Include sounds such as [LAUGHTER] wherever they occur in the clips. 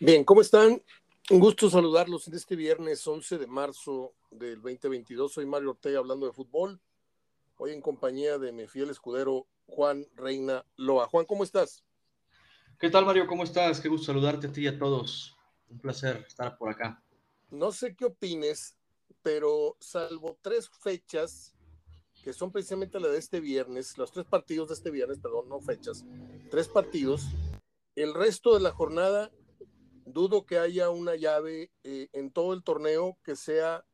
Bien, ¿cómo están? Un gusto saludarlos en este viernes 11 de marzo del 2022. Soy Mario Ortega hablando de fútbol. Hoy en compañía de mi fiel escudero Juan Reina Loa. Juan, ¿cómo estás? ¿Qué tal, Mario? ¿Cómo estás? Qué gusto saludarte a ti y a todos. Un placer estar por acá. No sé qué opines, pero salvo tres fechas que son precisamente la de este viernes, los tres partidos de este viernes, perdón, no fechas, tres partidos. El resto de la jornada, dudo que haya una llave eh, en todo el torneo que sea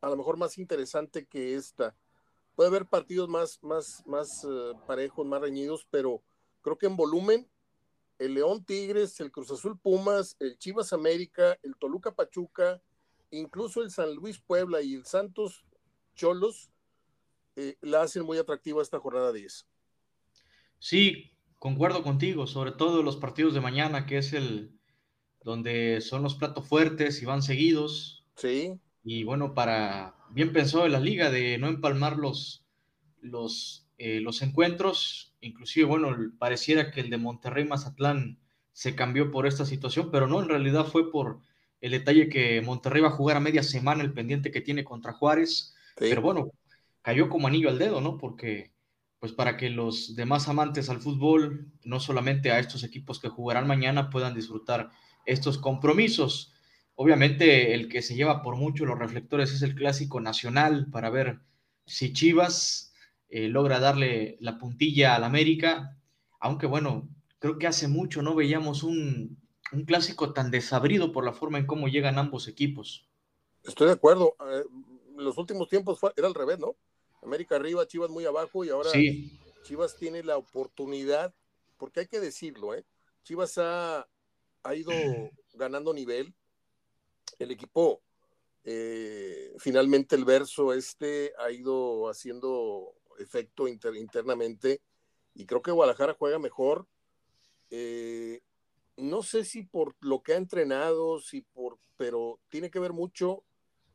a lo mejor más interesante que esta. Puede haber partidos más, más, más uh, parejos, más reñidos, pero creo que en volumen, el León Tigres, el Cruz Azul Pumas, el Chivas América, el Toluca Pachuca, incluso el San Luis Puebla y el Santos Cholos, eh, la hacen muy atractiva esta jornada 10. Sí, concuerdo contigo, sobre todo los partidos de mañana, que es el donde son los platos fuertes y van seguidos. Sí. Y bueno, para bien pensó en la liga de no empalmar los, los, eh, los encuentros, inclusive, bueno, pareciera que el de Monterrey Mazatlán se cambió por esta situación, pero no, en realidad fue por el detalle que Monterrey va a jugar a media semana el pendiente que tiene contra Juárez. Pero bueno, cayó como anillo al dedo, ¿no? Porque, pues para que los demás amantes al fútbol, no solamente a estos equipos que jugarán mañana, puedan disfrutar estos compromisos. Obviamente el que se lleva por mucho los reflectores es el clásico nacional para ver si Chivas eh, logra darle la puntilla al América, aunque bueno, creo que hace mucho no veíamos un, un clásico tan desabrido por la forma en cómo llegan ambos equipos. Estoy de acuerdo. Eh, los últimos tiempos fue, era al revés, ¿no? América arriba, Chivas muy abajo y ahora Chivas tiene la oportunidad, porque hay que decirlo, ¿eh? Chivas ha, ha ido ganando nivel. El equipo, eh, finalmente el verso este ha ido haciendo efecto internamente y creo que Guadalajara juega mejor. Eh, no sé si por lo que ha entrenado, si por, pero tiene que ver mucho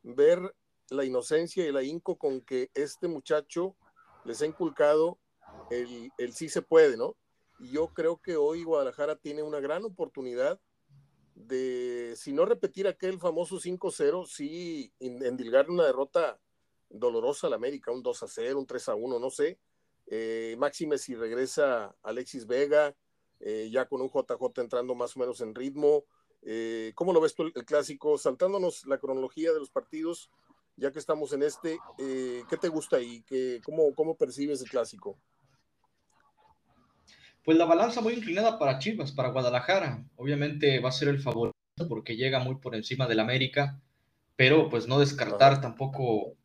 ver la inocencia y la inco con que este muchacho les ha inculcado el, el sí se puede, ¿no? Y yo creo que hoy Guadalajara tiene una gran oportunidad de, si no repetir aquel famoso 5-0, sí endilgar una derrota dolorosa al América, un 2-0, un 3-1, no sé. Eh, máxime si regresa Alexis Vega, eh, ya con un JJ entrando más o menos en ritmo. Eh, ¿Cómo lo ves tú el, el, clásico? Saltándonos la cronología de los partidos, ya que estamos en este, ¿qué te gusta? ¿Qué, cómo, ¿Cómo percibes el clásico? Pues la balanza muy inclinada para Chivas, para Guadalajara. Obviamente va a ser el favorito porque llega muy por encima del América, pero pues no descartar tampoco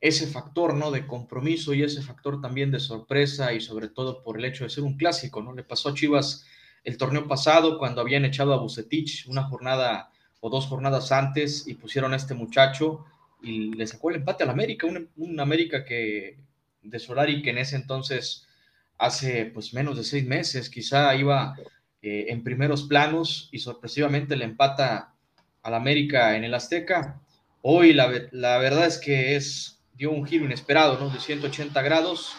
ese factor, ¿no? De compromiso y ese factor también de sorpresa y sobre todo por el hecho de ser un clásico, ¿no? Le pasó a Chivas el torneo pasado cuando habían echado a Bucetich una jornada o dos jornadas antes y pusieron a este muchacho y le sacó el empate al América, un, un América que de Solari que en ese entonces hace pues menos de seis meses quizá iba eh, en primeros planos y sorpresivamente le empata al América en el Azteca. Hoy la, la verdad es que es dio un giro inesperado, ¿no? De 180 grados,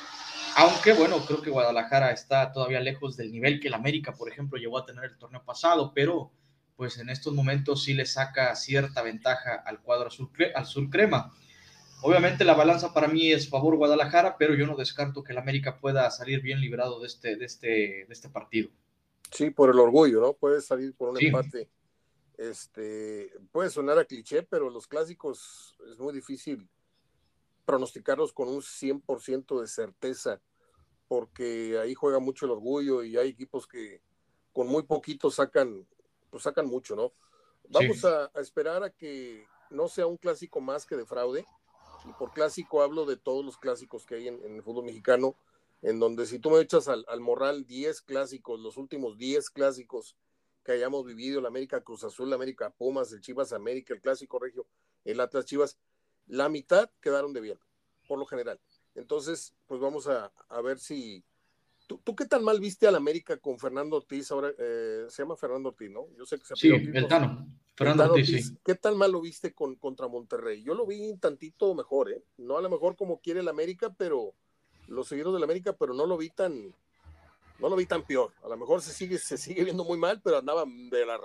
aunque bueno, creo que Guadalajara está todavía lejos del nivel que el América, por ejemplo, llegó a tener el torneo pasado, pero pues en estos momentos sí le saca cierta ventaja al cuadro azul, azul crema. Obviamente la balanza para mí es favor Guadalajara, pero yo no descarto que el América pueda salir bien librado de este, de este, de este partido. Sí, por el orgullo, ¿no? Puede salir por un sí. empate. Este, puede sonar a cliché, pero los clásicos es muy difícil pronosticarlos con un 100% de certeza, porque ahí juega mucho el orgullo y hay equipos que con muy poquito sacan, pues sacan mucho, ¿no? Vamos sí. a, a, esperar a que no sea un clásico más que de fraude, y por clásico hablo de todos los clásicos que hay en, en el fútbol mexicano, en donde si tú me echas al, al morral 10 clásicos, los últimos 10 clásicos que hayamos vivido, la América Cruz Azul, la América Pumas, el Chivas América, el Clásico Regio, el Atlas Chivas, la mitad quedaron de bien, por lo general. Entonces, pues vamos a, a ver si... ¿Tú, ¿Tú, qué tan mal viste al América con Fernando Ortiz? Ahora eh, se llama Fernando Ortiz, ¿no? Yo sé que se Sí, el Tano. Fernando Ortiz, sí. ¿Qué tan mal lo viste con, contra Monterrey? Yo lo vi un tantito mejor, ¿eh? No a lo mejor como quiere el América, pero los seguidores del América, pero no lo vi tan, no lo vi tan peor. A lo mejor se sigue, se sigue viendo muy mal, pero andaba de la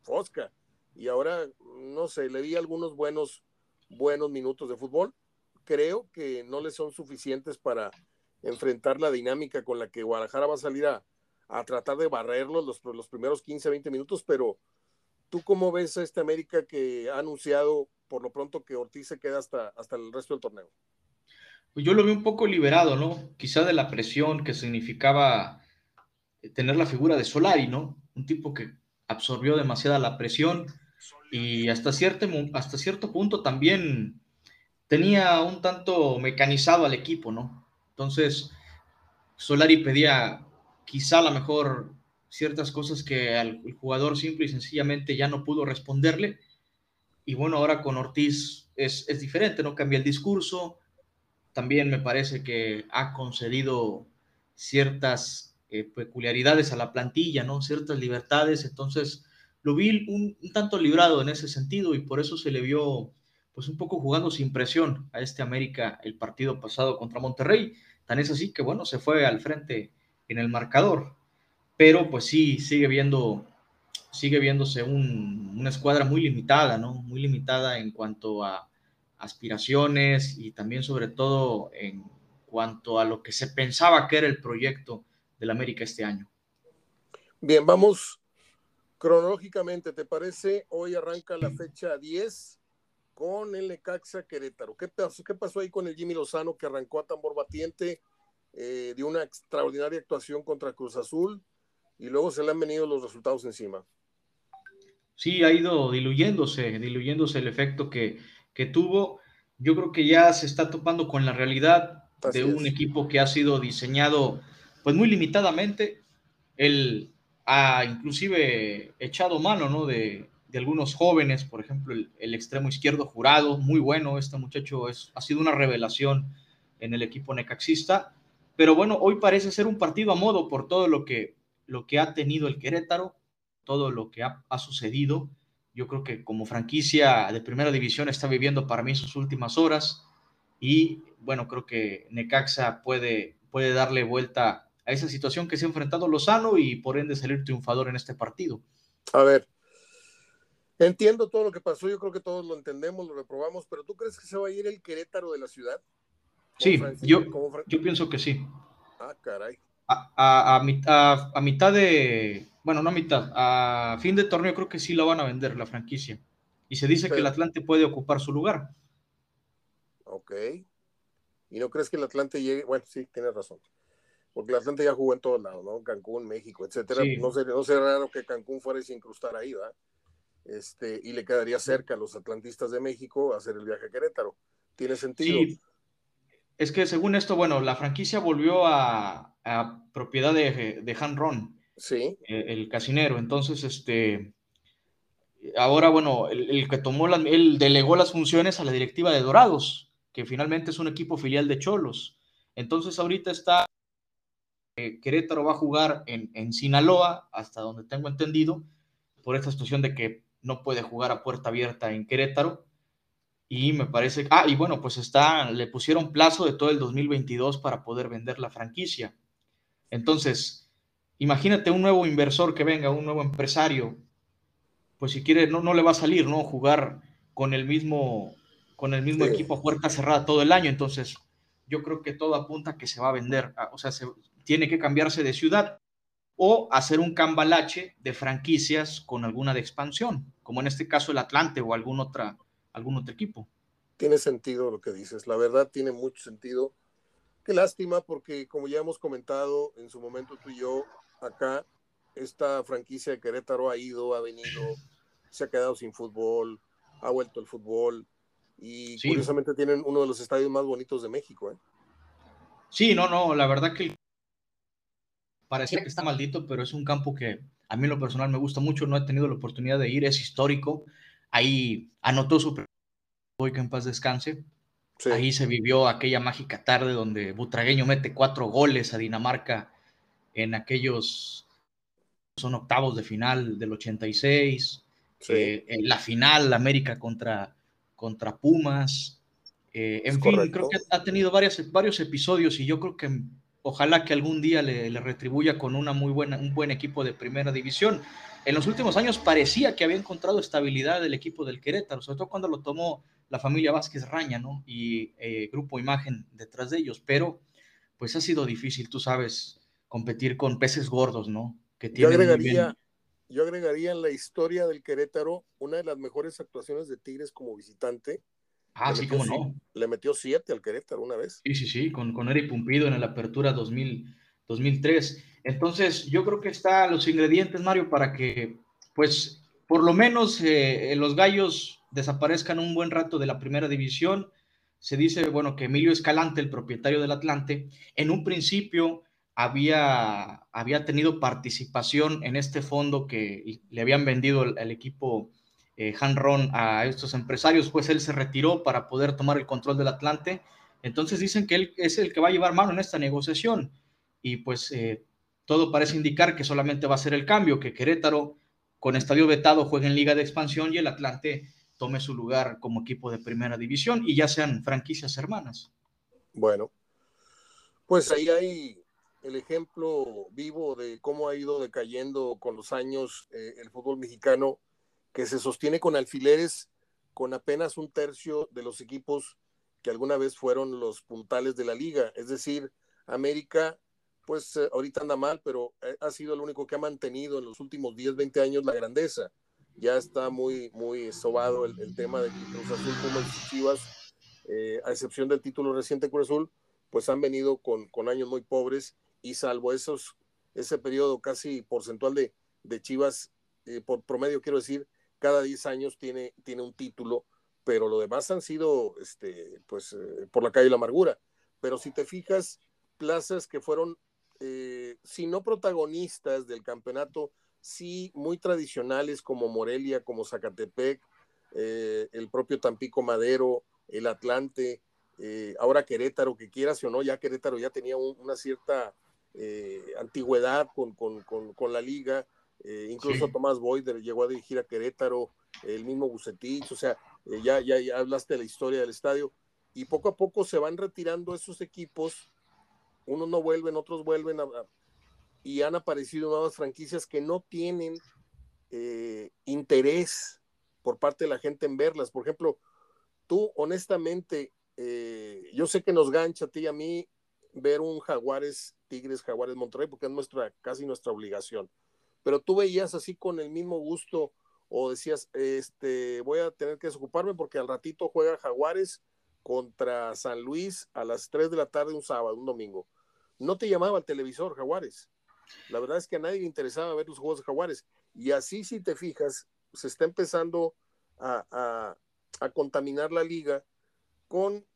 fosca. Y ahora, no sé, le vi algunos buenos, buenos minutos de fútbol. Creo que no le son suficientes para enfrentar la dinámica con la que Guadalajara va a salir a, a tratar de barrerlos los, los primeros 15, 20 minutos, pero ¿tú cómo ves a este América que ha anunciado por lo pronto que Ortiz se queda hasta, hasta el resto del torneo? Pues yo lo veo un poco liberado, ¿no? Quizá de la presión que significaba tener la figura de Solari, ¿no? Un tipo que absorbió demasiada la presión y hasta cierto, hasta cierto punto también tenía un tanto mecanizado al equipo, ¿no? Entonces, Solari pedía quizá a lo mejor ciertas cosas que al jugador simple y sencillamente ya no pudo responderle. Y bueno, ahora con Ortiz es, es diferente, ¿no? Cambia el discurso. También me parece que ha concedido ciertas eh, peculiaridades a la plantilla, ¿no? Ciertas libertades, entonces lo vi un, tanto librado en ese sentido y por eso se le vio pues un poco jugando sin presión a este América el partido pasado contra Monterrey. Tan es así que bueno, se fue al frente en el marcador, pero pues sí, sigue viendo, sigue viéndose una escuadra muy limitada, ¿no? Muy limitada en cuanto a aspiraciones y también sobre todo en cuanto a lo que se pensaba que era el proyecto del América este año. Bien, vamos cronológicamente, ¿te parece? Hoy arranca la fecha 10 con el Necaxa Querétaro. ¿Qué pasó, ¿Qué pasó ahí con el Jimmy Lozano que arrancó a tambor batiente eh, de una extraordinaria actuación contra Cruz Azul y luego se le han venido los resultados encima? Sí, ha ido diluyéndose, diluyéndose el efecto que, que tuvo. Yo creo que ya se está topando con la realidad de un equipo que ha sido diseñado pues muy limitadamente. Él ha inclusive echado mano, ¿no? De, algunos jóvenes, por ejemplo, el, extremo izquierdo jurado, muy bueno, este muchacho es, ha sido una revelación en el equipo necaxista, pero bueno, hoy parece ser un partido a modo por todo lo que, lo que ha tenido el Querétaro, todo lo que ha, ha sucedido. Yo creo que como franquicia de primera división está viviendo para mí sus últimas horas y bueno, creo que Necaxa puede, puede darle vuelta a esa situación que se ha enfrentado Lozano y por ende salir triunfador en este partido. A ver, entiendo todo lo que pasó, yo creo que todos lo entendemos, lo reprobamos, pero ¿tú crees que se va a ir el Querétaro de la ciudad? Sí, yo, yo pienso que sí. Ah, caray. A, a, mitad, a, mitad de, bueno, no a mitad, a fin de torneo creo que sí lo van a vender la franquicia. Y se dice que el Atlante puede ocupar su lugar. Ok. ¿Y no crees que el Atlante llegue? Bueno, sí, tienes razón porque el Atlante ya jugó en todos lados, ¿no? Cancún, México, etcétera. No, sería, no raro que Cancún fuera a incrustar ahí, ¿verdad? Este, y le quedaría cerca a los atlantistas de México hacer el viaje a Querétaro. ¿Tiene sentido? Sí. Es que según esto, bueno, la franquicia volvió a, a propiedad de, de Han Ron, sí. Eh, el, casinero. Entonces, este, ahora, bueno, el, que tomó, la, él delegó las funciones a la directiva de Dorados, que finalmente es un equipo filial de Cholos. Entonces, ahorita está Querétaro va a jugar en, Sinaloa, hasta donde tengo entendido, por esta situación de que no puede jugar a puerta abierta en Querétaro. Y me parece, ah, y bueno, pues está, le pusieron plazo de todo el 2022 para poder vender la franquicia. Entonces, imagínate un nuevo inversor que venga, un nuevo empresario, pues si quiere, no, no le va a salir, ¿no? Jugar con el mismo, con el mismo equipo a puerta cerrada todo el año. Entonces, yo creo que todo apunta a que se va a vender, o sea, se, tiene que cambiarse de ciudad o hacer un cambalache de franquicias con alguna de expansión, como en este caso el Atlante o algún, otra, algún otro equipo. Tiene sentido lo que dices, la verdad tiene mucho sentido. Qué lástima porque como ya hemos comentado en su momento tú y yo acá, esta franquicia de Querétaro ha ido, ha venido, se ha quedado sin fútbol, ha vuelto el fútbol y curiosamente tienen uno de los estadios más bonitos de México. ¿eh? Sí, no, no, la verdad que parece que está maldito, pero es un campo que a mí en lo personal me gusta mucho, no he tenido la oportunidad de ir, es histórico. Ahí anotó su hoy que en paz descanse. Ahí se vivió aquella mágica tarde donde Butragueño mete cuatro goles a Dinamarca en aquellos, son octavos de final del 86, eh, en la final América contra, contra Pumas. Eh, en fin, creo que ha tenido varios episodios y yo creo que ojalá que algún día le, retribuya con una muy buena, un buen equipo de primera división. En los últimos años parecía que había encontrado estabilidad el equipo del Querétaro, sobre todo cuando lo tomó la familia Vázquez Raña, ¿no? Y eh, Grupo Imagen detrás de ellos, pero pues ha sido difícil, tú sabes, competir con peces gordos, ¿no? Que yo, agregaría, yo agregaría en la historia del Querétaro una de las mejores actuaciones de Tigres como visitante, Ah, sí, cómo no. Le metió siete al Querétaro una vez. Sí, sí, sí, con, con Eric Pumpido en la apertura 2000, 2003. Entonces, yo creo que están los ingredientes, Mario, para que, pues, por lo menos eh, los gallos desaparezcan un buen rato de la primera división. Se dice, bueno, que Emilio Escalante, el propietario del Atlante, en un principio había, había tenido participación en este fondo que le habían vendido el equipo eh, Ron a estos empresarios, pues él se retiró para poder tomar el control del Atlante. Entonces dicen que él es el que va a llevar mano en esta negociación y pues eh, todo parece indicar que solamente va a ser el cambio, que Querétaro con estadio vetado juegue en liga de expansión y el Atlante tome su lugar como equipo de primera división y ya sean franquicias hermanas. Bueno, pues ahí hay el ejemplo vivo de cómo ha ido decayendo con los años eh, el fútbol mexicano que se sostiene con alfileres con apenas un tercio de los equipos que alguna vez fueron los puntales de la liga. Es decir, América, pues eh, ahorita anda mal, pero eh, ha sido el único que ha mantenido en los últimos 10, 20 años la grandeza. Ya está muy, muy sobado el, tema de que Cruz Azul, como Chivas, eh, a excepción del título reciente Cruz Azul, pues han venido con, con años muy pobres y salvo esos, ese periodo casi porcentual de, de Chivas, por promedio quiero decir, cada 10 años tiene, tiene un título, pero lo demás han sido, este, pues, eh, por la calle de la amargura. Pero si te fijas, plazas que fueron, eh, si no protagonistas del campeonato, sí muy tradicionales como Morelia, como Zacatepec, eh, el propio Tampico Madero, el Atlante, ahora Querétaro, que quieras o no, ya Querétaro ya tenía una cierta antigüedad con, con, con la liga, eh, incluso Tomás Boyder llegó a dirigir a Querétaro, el mismo Bucetich, o sea, eh, ya, ya, hablaste de la historia del estadio, y poco a poco se van retirando esos equipos, unos no vuelven, otros vuelven, y han aparecido nuevas franquicias que no tienen eh, interés por parte de la gente en verlas. Por ejemplo, tú honestamente, yo sé que nos gancha a ti y a mí ver un Jaguares, Tigres, Jaguares Monterrey, porque es nuestra, casi nuestra obligación pero tú veías así con el mismo gusto o decías, este, voy a tener que desocuparme porque al ratito juega Jaguares contra San Luis a las 3 de la tarde un sábado, un domingo. No te llamaba el televisor Jaguares. La verdad es que a nadie le interesaba ver los juegos de Jaguares. Y así, si te fijas, se está empezando a, a contaminar la liga con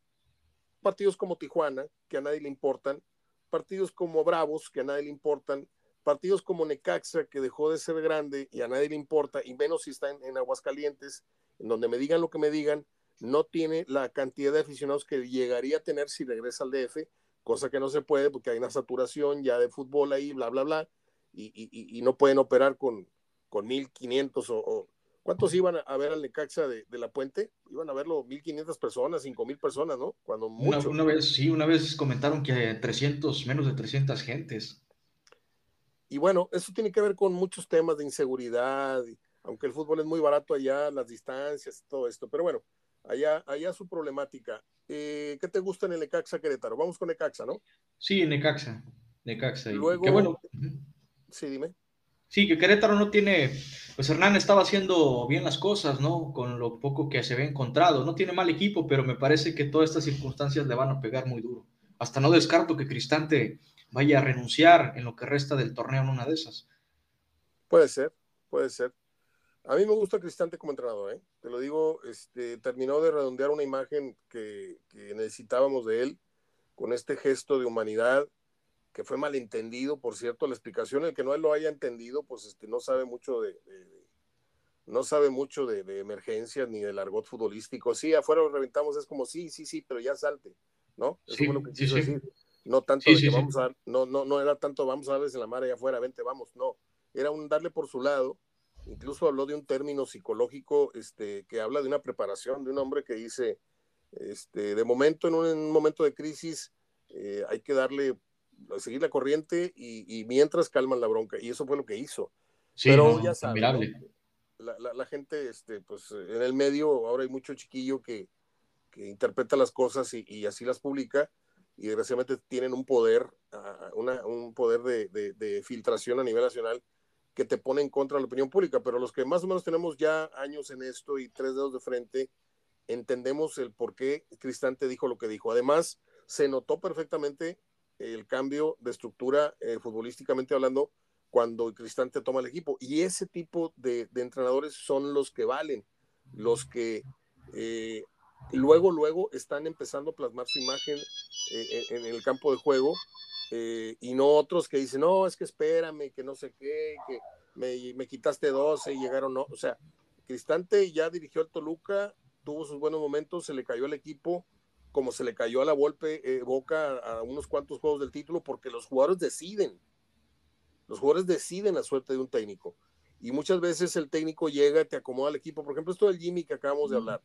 partidos como Tijuana, que a nadie le importan, partidos como Bravos, que a nadie le importan, partidos como Necaxa, que dejó de ser grande y a nadie le importa, y menos si está en, Aguascalientes, en donde me digan lo que me digan, no tiene la cantidad de aficionados que llegaría a tener si regresa al DF, cosa que no se puede porque hay una saturación ya de fútbol ahí, bla, bla, bla, y, no pueden operar con, con 1.500 o, o, ¿Cuántos iban a ver al Necaxa de, la Puente? Iban a verlo 1.500 personas, 5.000 personas, ¿no? Cuando mucho. Una, vez, sí, una vez comentaron que 300, menos de 300 gentes. Y bueno, eso tiene que ver con muchos temas de inseguridad, aunque el fútbol es muy barato allá, las distancias, todo esto, pero bueno, allá, allá su problemática. Eh, ¿Qué te gusta en el Necaxa Querétaro? Vamos con Necaxa, ¿no? Sí, Necaxa, Necaxa. Luego, bueno, sí, dime. Sí, que Querétaro no tiene, pues Hernán estaba haciendo bien las cosas, ¿no? Con lo poco que se había encontrado. No tiene mal equipo, pero me parece que todas estas circunstancias le van a pegar muy duro. Hasta no descarto que Cristante vaya a renunciar en lo que resta del torneo en una de esas. Puede ser, puede ser. A mí me gusta Cristante como entrenador, ¿eh? te lo digo, este, terminó de redondear una imagen que, necesitábamos de él con este gesto de humanidad que fue malentendido, por cierto, la explicación, el que no lo haya entendido, pues este, no sabe mucho de, no sabe mucho de, de, emergencias ni del argot futbolístico. Sí, afuera lo reventamos, es como sí, sí, sí, pero ya salte, ¿no? Eso sí, lo que quiso decir. No tanto de que vamos a no, no, no era tanto vamos a darles en la mar allá afuera, vente, vamos, no. Era un darle por su lado. Incluso habló de un término psicológico este, que habla de una preparación de un hombre que dice, este, de momento, en un, momento de crisis, eh, hay que darle seguir la corriente y, mientras calman la bronca. Y eso fue lo que hizo. Pero ya sabes, la, gente, este, pues en el medio ahora hay mucho chiquillo que, interpreta las cosas y, así las publica y desgraciadamente tienen un poder, ah, un poder de, filtración a nivel nacional que te pone en contra de la opinión pública, pero los que más o menos tenemos ya años en esto y tres dedos de frente, entendemos el por qué Cristante dijo lo que dijo. Además, se notó perfectamente el cambio de estructura eh, futbolísticamente hablando cuando Cristante toma el equipo. Y ese tipo de, entrenadores son los que valen, los que eh, luego, luego están empezando a plasmar su imagen eh, en, el campo de juego y no otros que dicen, no, es que espérame, que no sé qué, que me, me quitaste 12 y llegaron, no. O sea, Cristante ya dirigió al Toluca, tuvo sus buenos momentos, se le cayó el equipo, como se le cayó a la Volpe eh, Boca a unos cuantos juegos del título, porque los jugadores deciden. Los jugadores deciden la suerte de un técnico. Y muchas veces el técnico llega, te acomoda al equipo. Por ejemplo, esto del Jimmy que acabamos de hablar.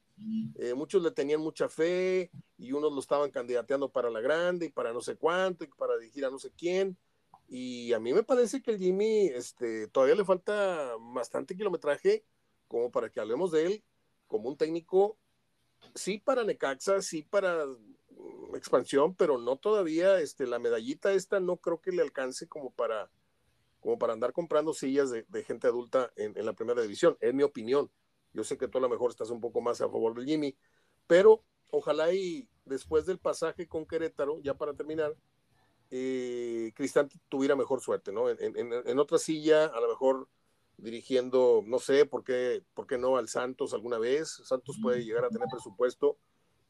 Eh, muchos le tenían mucha fe y unos lo estaban candidateando para la grande y para no sé cuánto y para dirigir a no sé quién. Y a mí me parece que el Jimmy este, todavía le falta bastante kilometraje como para que hablemos de él como un técnico, sí para Necaxa, sí para mm, expansión, pero no todavía, este, la medallita esta no creo que le alcance como para, como para andar comprando sillas de, gente adulta en, la primera división, es mi opinión. Yo sé que tú a lo mejor estás un poco más a favor del Jimmy, pero ojalá y después del pasaje con Querétaro, ya para terminar, eh, Cristante tuviera mejor suerte, ¿no? En, en, otra silla, a lo mejor dirigiendo, no sé por qué, por qué no al Santos alguna vez. Santos puede llegar a tener presupuesto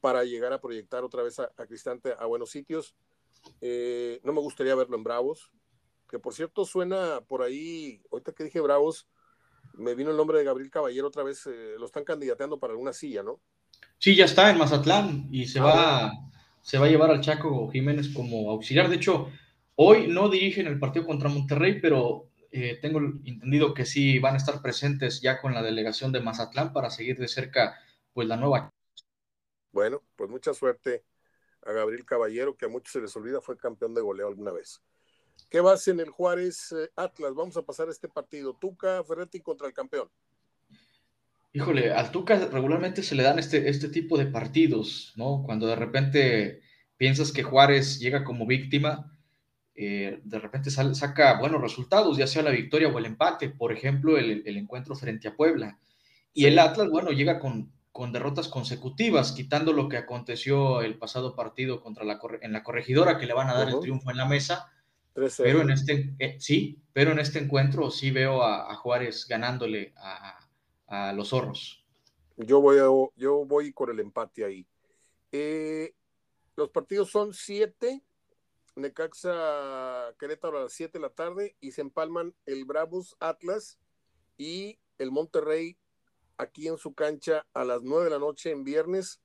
para llegar a proyectar otra vez a, Cristante a buenos sitios. Eh, no me gustaría verlo en Bravos, que por cierto suena por ahí, ahorita que dije Bravos, me vino el nombre de Gabriel Caballero otra vez, eh, lo están candidateando para alguna silla, ¿no? Sí, ya está en Mazatlán y se, ah, va, se va a llevar al Chaco Jiménez como auxiliar. De hecho, hoy no dirigen el partido contra Monterrey, pero eh, tengo entendido que sí van a estar presentes ya con la delegación de Mazatlán para seguir de cerca pues la nueva. Bueno, pues mucha suerte a Gabriel Caballero, que a muchos se les olvida, fue campeón de goleo alguna vez. ¿Qué vas en el Juárez eh, Atlas? Vamos a pasar este partido. Tuca Ferretti contra el campeón. Híjole, al Tuca regularmente se le dan este, este tipo de partidos, ¿no? Cuando de repente piensas que Juárez llega como víctima, eh, de repente saca buenos resultados, ya sea la victoria o el empate, por ejemplo, el, encuentro frente a Puebla. Y el Atlas, bueno, llega con, con, derrotas consecutivas, quitando lo que aconteció el pasado partido contra la, en la corregidora, que le van a dar el triunfo en la mesa. Pero en este, eh, sí, pero en este encuentro sí veo a, Juárez ganándole a, a, los zorros. Yo voy, yo voy con el empate ahí. Eh, los partidos son siete Necaxa Querétaro a las 7 de la tarde y se empalman el Bravos Atlas y el Monterrey aquí en su cancha a las 9 de la noche en viernes.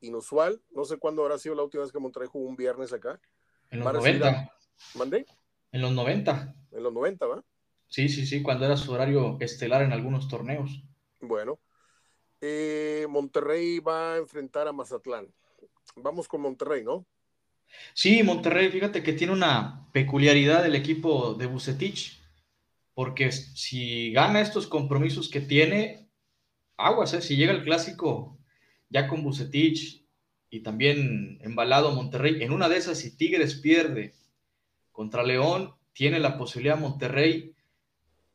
Inusual, no sé cuándo habrá sido la última vez que Monterrey jugó un viernes acá. En los 90. ¿Mandé? En los 90. En los 90, ¿va? Sí, sí, sí, cuando era su horario estelar en algunos torneos. Bueno, eh, Monterrey va a enfrentar a Mazatlán. Vamos con Monterrey, ¿no? Sí, Monterrey, fíjate que tiene una peculiaridad el equipo de Bucetich, porque si gana estos compromisos que tiene, aguas, ¿eh? si llega el clásico ya con Bucetich y también embalado Monterrey, en una de esas, si Tigres pierde contra León, tiene la posibilidad Monterrey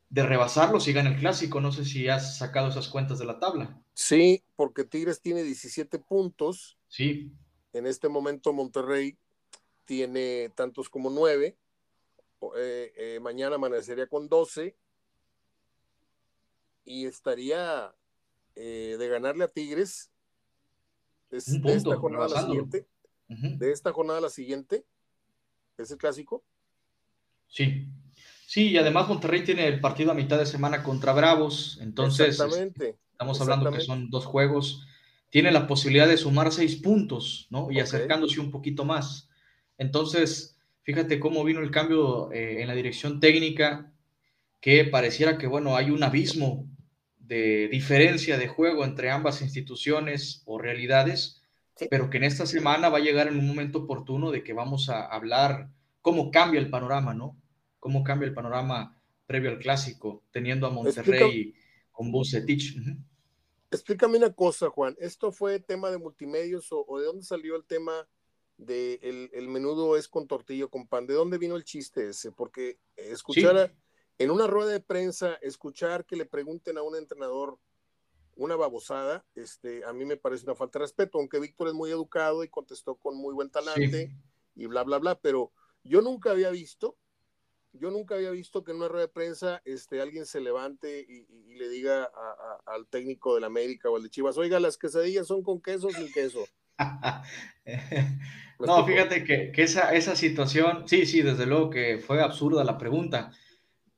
de rebasarlo si gana el clásico. No sé si has sacado esas cuentas de la tabla. Sí, porque Tigres tiene 17 puntos. Sí. En este momento Monterrey tiene tantos como nueve. Eh, eh, mañana amanecería con doce. Y estaría eh, de ganarle a Tigres. de esta jornada la siguiente. De esta jornada a la siguiente. Es el clásico. Sí. Sí, y además Monterrey tiene el partido a mitad de semana contra Bravos. Entonces, estamos hablando que son dos juegos. Tiene la posibilidad de sumar seis puntos, ¿no? Y acercándose un poquito más. Entonces, fíjate cómo vino el cambio eh, en la dirección técnica, que pareciera que, bueno, hay un abismo de diferencia de juego entre ambas instituciones o realidades, pero que en esta semana va a llegar en un momento oportuno de que vamos a hablar cómo cambia el panorama, ¿no? Cómo cambia el panorama previo al clásico, teniendo a Monterrey con Bucetich. Explícame una cosa, Juan. ¿Esto fue tema de multimedios o, de dónde salió el tema de el, menudo es con tortillo con pan? ¿De dónde vino el chiste ese? Porque escuchar en una rueda de prensa, escuchar que le pregunten a un entrenador una babosada, este, a mí me parece una falta de respeto, aunque Víctor es muy educado y contestó con muy buen talante y bla, bla, bla, pero yo nunca había visto, yo nunca había visto que en una rueda de prensa este, alguien se levante y, le diga al técnico del América o al de Chivas, oiga, las quesadillas son con queso o sin queso. [LAUGHS] no, fíjate que, esa, esa situación, sí, sí, desde luego que fue absurda la pregunta.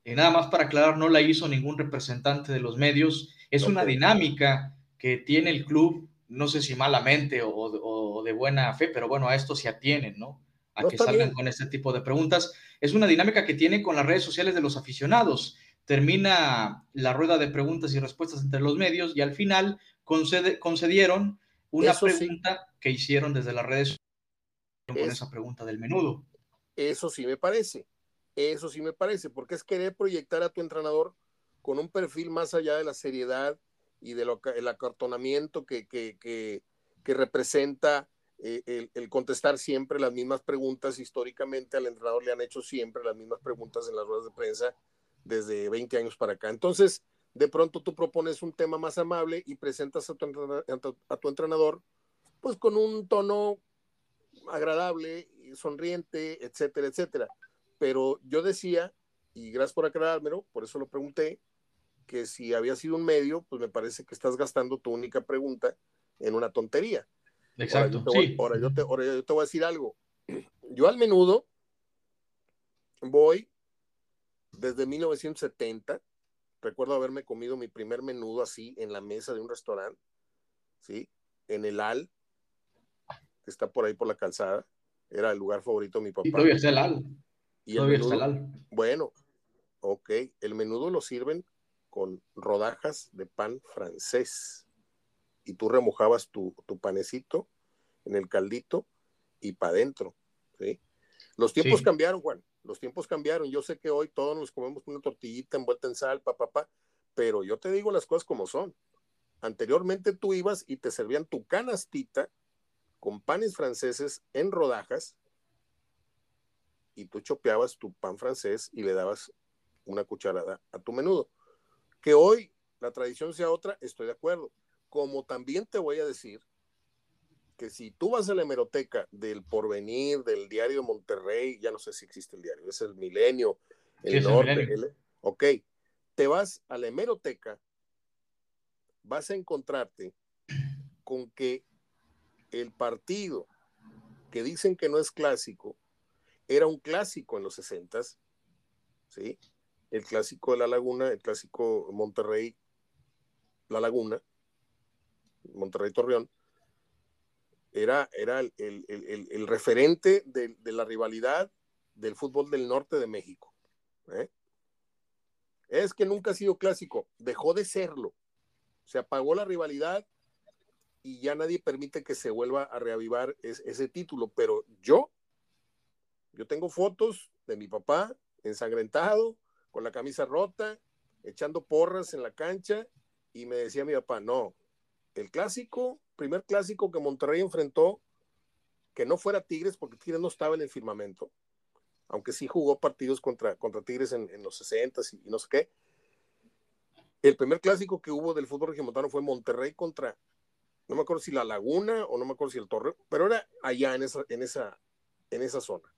Y nada más para aclarar, no la hizo ningún representante de los medios. Es una dinámica que tiene el club, no sé si malamente o, de buena fe, pero bueno, a esto se atienen, ¿no? A que salgan con este tipo de preguntas. Es una dinámica que tiene con las redes sociales de los aficionados. Termina la rueda de preguntas y respuestas entre los medios y al final concedieron una pregunta que hicieron desde las redes sociales con esa pregunta del menudo. Eso sí me parece. Eso sí me parece, porque es querer proyectar a tu entrenador con un perfil más allá de la seriedad y del el acartonamiento que, que, que, que representa eh, el, el, contestar siempre las mismas preguntas. Históricamente al entrenador le han hecho siempre las mismas preguntas en las ruedas de prensa desde 20 años para acá. Entonces, de pronto tú propones un tema más amable y presentas a tu, a tu entrenador pues con un tono agradable, sonriente, etcétera, etcétera. Pero yo decía, y gracias por aclarármelo, por eso lo pregunté, que si había sido un medio, pues me parece que estás gastando tu única pregunta en una tontería. Exacto. Ahora yo te, voy, yo te, voy a decir algo. Yo al menudo voy desde 1970. Recuerdo haberme comido mi primer menudo así en la mesa de un restaurante, ¿sí? En el Al, que está por ahí por la calzada. Era el lugar favorito de mi papá. Y todavía está el Al. Y el menudo, bueno, ok, el menudo lo sirven con rodajas de pan francés. Y tú remojabas tu, panecito en el caldito y para adentro. ¿sí? Los tiempos cambiaron, Juan. Los tiempos cambiaron. Yo sé que hoy todos nos comemos una tortillita envuelta en sal, papá, pa, pero yo te digo las cosas como son. Anteriormente tú ibas y te servían tu canastita con panes franceses en rodajas y tú chopeabas tu pan francés y le dabas una cucharada a tu menudo. Que hoy la tradición sea otra, estoy de acuerdo. Como también te voy a decir que si tú vas a la hemeroteca del Porvenir, del Diario de Monterrey, ya no sé si existe el diario, es el Milenio, el Norte, ok, te vas a la hemeroteca, vas a encontrarte con que el partido que dicen que no es clásico, era un clásico en los 60, ¿sí? El clásico de La Laguna, el clásico Monterrey, La Laguna, Monterrey Torreón, era, era el, referente de, la rivalidad del fútbol del norte de México. ¿eh? Es que nunca ha sido clásico, dejó de serlo. Se apagó la rivalidad y ya nadie permite que se vuelva a reavivar ese título, pero yo yo tengo fotos de mi papá ensangrentado, con la camisa rota, echando porras en la cancha, y me decía mi papá, no, el clásico, primer clásico que Monterrey enfrentó, que no fuera Tigres, porque Tigres no estaba en el firmamento, aunque sí jugó partidos contra, contra Tigres en, los 60 y, y, no sé qué. El primer clásico que hubo del fútbol regimontano fue Monterrey contra, no me acuerdo si la Laguna o no me acuerdo si el Torre, pero era allá en esa, en esa, en esa zona.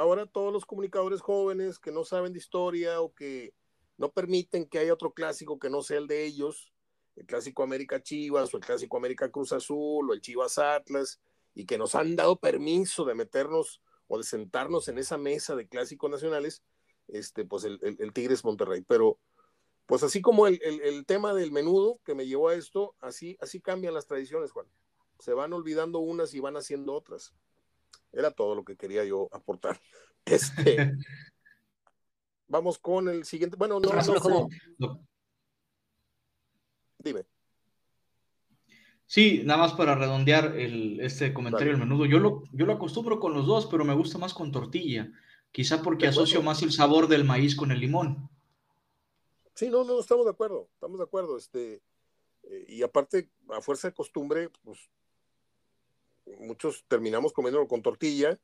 Ahora todos los comunicadores jóvenes que no saben de historia o que no permiten que haya otro clásico que no sea el de ellos, el clásico América Chivas o el clásico América Cruz Azul o el Chivas Atlas, y que nos han dado permiso de meternos o de sentarnos en esa mesa de clásicos nacionales, este, pues el, Tigres Monterrey. Pero, pues así como el, el, tema del menudo que me llevó a esto, así, así cambian las tradiciones, Juan. Se van olvidando unas y van haciendo otras. Era todo lo que quería yo aportar. [LAUGHS] Este, [LAUGHS] vamos con el siguiente. Bueno, no, no, Dime. Sí, nada más para redondear el, este comentario del menudo. Yo lo, yo lo acostumbro con los dos, pero me gusta más con tortilla. Quizá porque asocio más el sabor del maíz con el limón. Sí, no, no, estamos de acuerdo, estamos de acuerdo. Este, eh, y aparte, a fuerza de costumbre, pues muchos terminamos comiéndolo con tortilla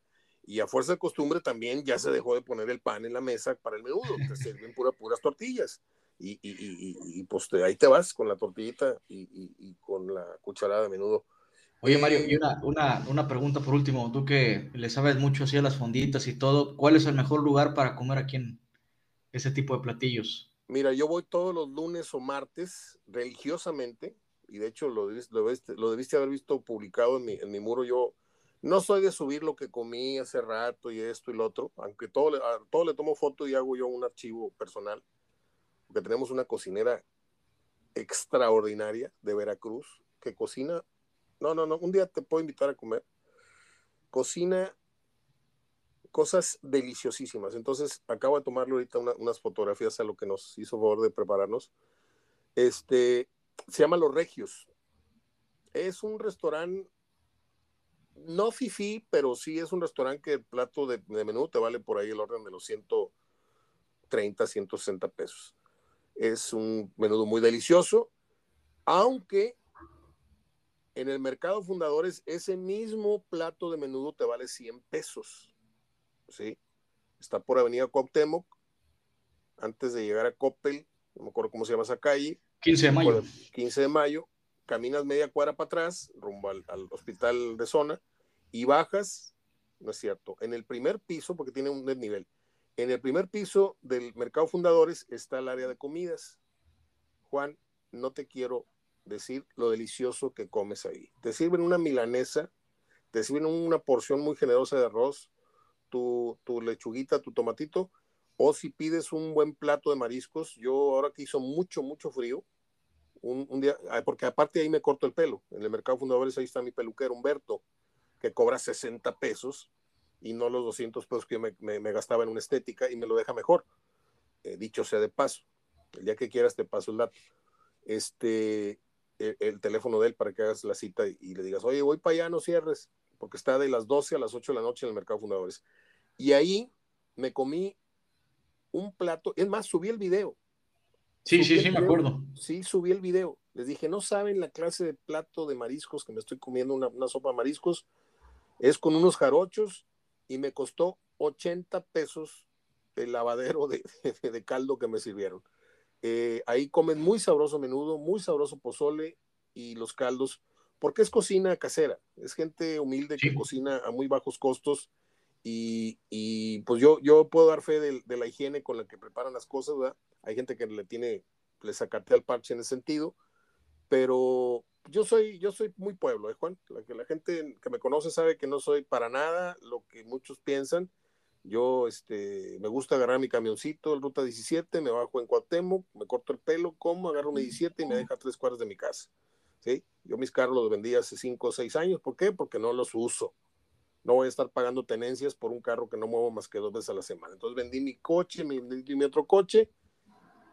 y a fuerza de costumbre también ya se dejó de poner el pan en la mesa para el menudo, te [LAUGHS] sirven pura, puras tortillas. Y, y, y, pues ahí te vas con la tortillita y, con la cucharada de menudo. Oye, Mario, y una, una, una, pregunta por último. Tú que le sabes mucho así a las fonditas y todo, ¿cuál es el mejor lugar para comer aquí en ese tipo de platillos? Mira, yo voy todos los lunes o martes religiosamente, y de hecho lo, lo, debiste, haber visto publicado en mi, en mi, muro. Yo no soy de subir lo que comí hace rato y esto y lo otro, aunque todo, a todo le tomo foto y hago yo un archivo personal porque tenemos una cocinera extraordinaria de Veracruz que cocina, no, no, no, un día te puedo invitar a comer, cocina cosas deliciosísimas. Entonces, acabo de tomarle ahorita unas fotografías a lo que nos hizo favor de prepararnos. Este, se llama Los Regios. Es un restaurante, no fifi, pero sí es un restaurante que el plato de, de menú te vale por ahí el orden de los 130, 160 pesos. Es un menudo muy delicioso, aunque en el mercado fundadores ese mismo plato de menudo te vale 100 pesos. ¿sí? Está por Avenida Cuauhtémoc, antes de llegar a Coppel, no me acuerdo cómo se llama esa calle. 15 de mayo. 15 de mayo, caminas media cuadra para atrás, rumbo al, al hospital de zona, y bajas, no es cierto, en el primer piso, porque tiene un desnivel, en el primer piso del Mercado Fundadores está el área de comidas. Juan, no te quiero decir lo delicioso que comes ahí. Te sirven una milanesa, te sirven una porción muy generosa de arroz, tu, lechuguita, tu tomatito, o si pides un buen plato de mariscos, yo ahora que hizo mucho, mucho frío, un, un, día, ah, porque aparte ahí me corto el pelo, en el mercado fundadores ahí está mi peluquero Humberto, que cobra 60 pesos, y no los 200 pesos que me, me, gastaba en una estética y me lo deja mejor. Eh, dicho sea de paso, el día que quieras te paso el dato. Este, el, teléfono de él para que hagas la cita y, le digas, oye, voy para allá, no cierres, porque está de las 12 a las 8 de la noche en el Mercado Fundadores. Y ahí me comí un plato, es más, subí el video. Sí, sí, sí, me acuerdo. Sí, subí el video. Les dije, no saben la clase de plato de mariscos que me estoy comiendo, una, una sopa de mariscos. Es con unos jarochos y me costó 80 pesos el lavadero de, de, caldo que me sirvieron. Eh, ahí comen muy sabroso menudo, muy sabroso pozole y los caldos, porque es cocina casera, es gente humilde que cocina a muy bajos costos y, pues yo, yo puedo dar fe de, de, la higiene con la que preparan las cosas, ¿verdad? Hay gente que le tiene, le sacate al parche en ese sentido, pero yo soy, yo soy muy pueblo, ¿eh, Juan? La, que la gente que me conoce sabe que no soy para nada lo que muchos piensan. Yo este, me gusta agarrar mi camioncito, el Ruta 17, me bajo en Cuauhtémoc, me corto el pelo, como, agarro mi 17 y me deja tres cuadras de mi casa. ¿sí? Yo mis carros los vendí hace cinco o seis años. ¿Por qué? Porque no los uso. No voy a estar pagando tenencias por un carro que no muevo más que dos veces a la semana. Entonces vendí mi coche, mi, mi otro coche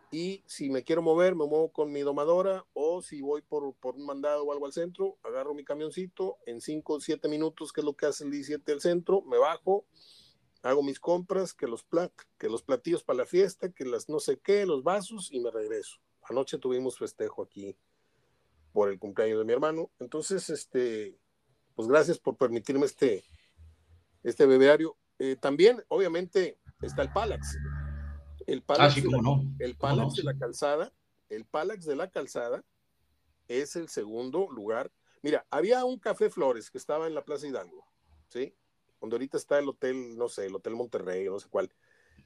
y si me quiero mover, me muevo con mi domadora o si voy por, por un mandado o algo al centro, agarro mi camioncito en 5 o 7 minutos, que es lo que hace el 17 del centro, me bajo, hago mis compras, que los, plat, que los platillos para la fiesta, que las no sé qué, los vasos y me regreso. Anoche tuvimos festejo aquí por el cumpleaños de mi hermano. Entonces, este, pues gracias por permitirme este, este bebeario. Eh, también, obviamente, está el Palax. El ah, Palax, de, la, el Palax de la Calzada, el Palax de la Calzada es el segundo lugar. Mira, había un Café Flores que estaba en la Plaza Hidalgo, ¿sí? Donde ahorita está el hotel, no sé, el Hotel Monterrey, no sé cuál.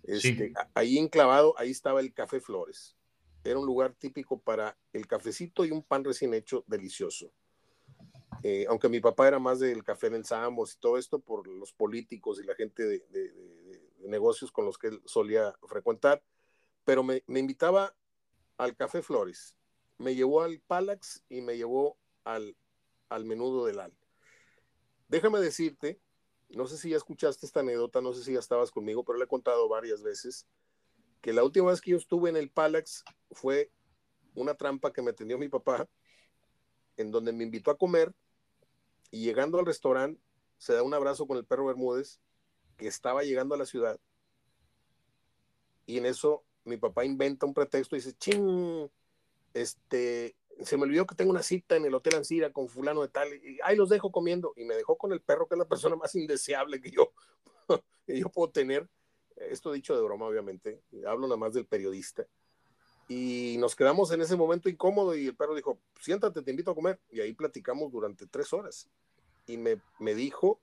Este, ahí enclavado, ahí estaba el Café Flores. Era un lugar típico para el cafecito y un pan recién hecho delicioso. Eh, aunque mi papá era más del café en el Sambos y todo esto por los políticos y la gente de, negocios con los que él solía frecuentar, pero me, invitaba al Café Flores, me llevó al Palax y me llevó al, al menudo del Al. Déjame decirte, no sé si ya escuchaste esta anécdota, no sé si ya estabas conmigo, pero le he contado varias veces, que la última vez que yo estuve en el Palax fue una trampa que me tendió mi papá, en donde me invitó a comer y llegando al restaurante se da un abrazo con el perro Bermúdez que estaba llegando a la ciudad. Y en eso mi papá inventa un pretexto y dice, ching, este, se me olvidó que tengo una cita en el Hotel Ancira con fulano de tal, y ahí los dejo comiendo, y me dejó con el perro, que es la persona más indeseable que yo, [LAUGHS] que yo puedo tener, esto dicho de broma, obviamente, hablo nada más del periodista, y nos quedamos en ese momento incómodo, y el perro dijo, siéntate, te invito a comer, y ahí platicamos durante tres horas, y me, me dijo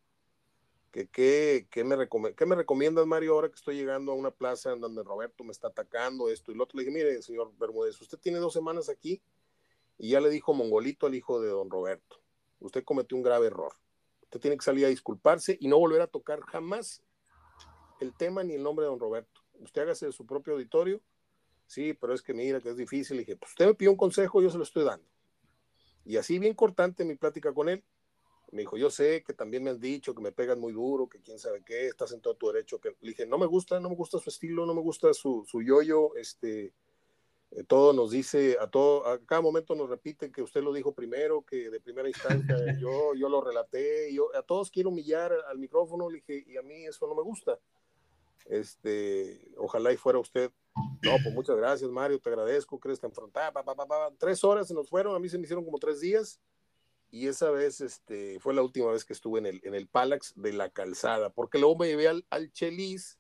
que qué me, me recomiendas, Mario, ahora que estoy llegando a una plaza en donde Roberto me está atacando, esto y lo otro. Le dije, mire, señor Bermúdez, usted tiene dos semanas aquí y ya le dijo Mongolito al hijo de don Roberto, usted cometió un grave error. Usted tiene que salir a disculparse y no volver a tocar jamás el tema ni el nombre de don Roberto. Usted hágase de su propio auditorio. Sí, pero es que mira que es difícil. Le dije, pues usted me pidió un consejo, yo se lo estoy dando. Y así bien cortante mi plática con él, me dijo, yo sé que también me han dicho que me pegan muy duro, que quién sabe qué, estás en todo tu derecho. Que... Le dije, no me gusta, no me gusta su estilo, no me gusta su, su yoyo, este, eh, todo nos dice, a todo, a cada momento nos repite que usted lo dijo primero, que de primera instancia [LAUGHS] yo, yo lo relaté, yo a todos quiero humillar al micrófono, le dije, y a mí eso no me gusta. Este, ojalá y fuera usted. No, pues muchas gracias, Mario, te agradezco, crees que enfrentar, tres horas se nos fueron, a mí se me hicieron como tres días y esa vez este, fue la última vez que estuve en el, en el Palax de la Calzada, porque luego me llevé al, al Chelis,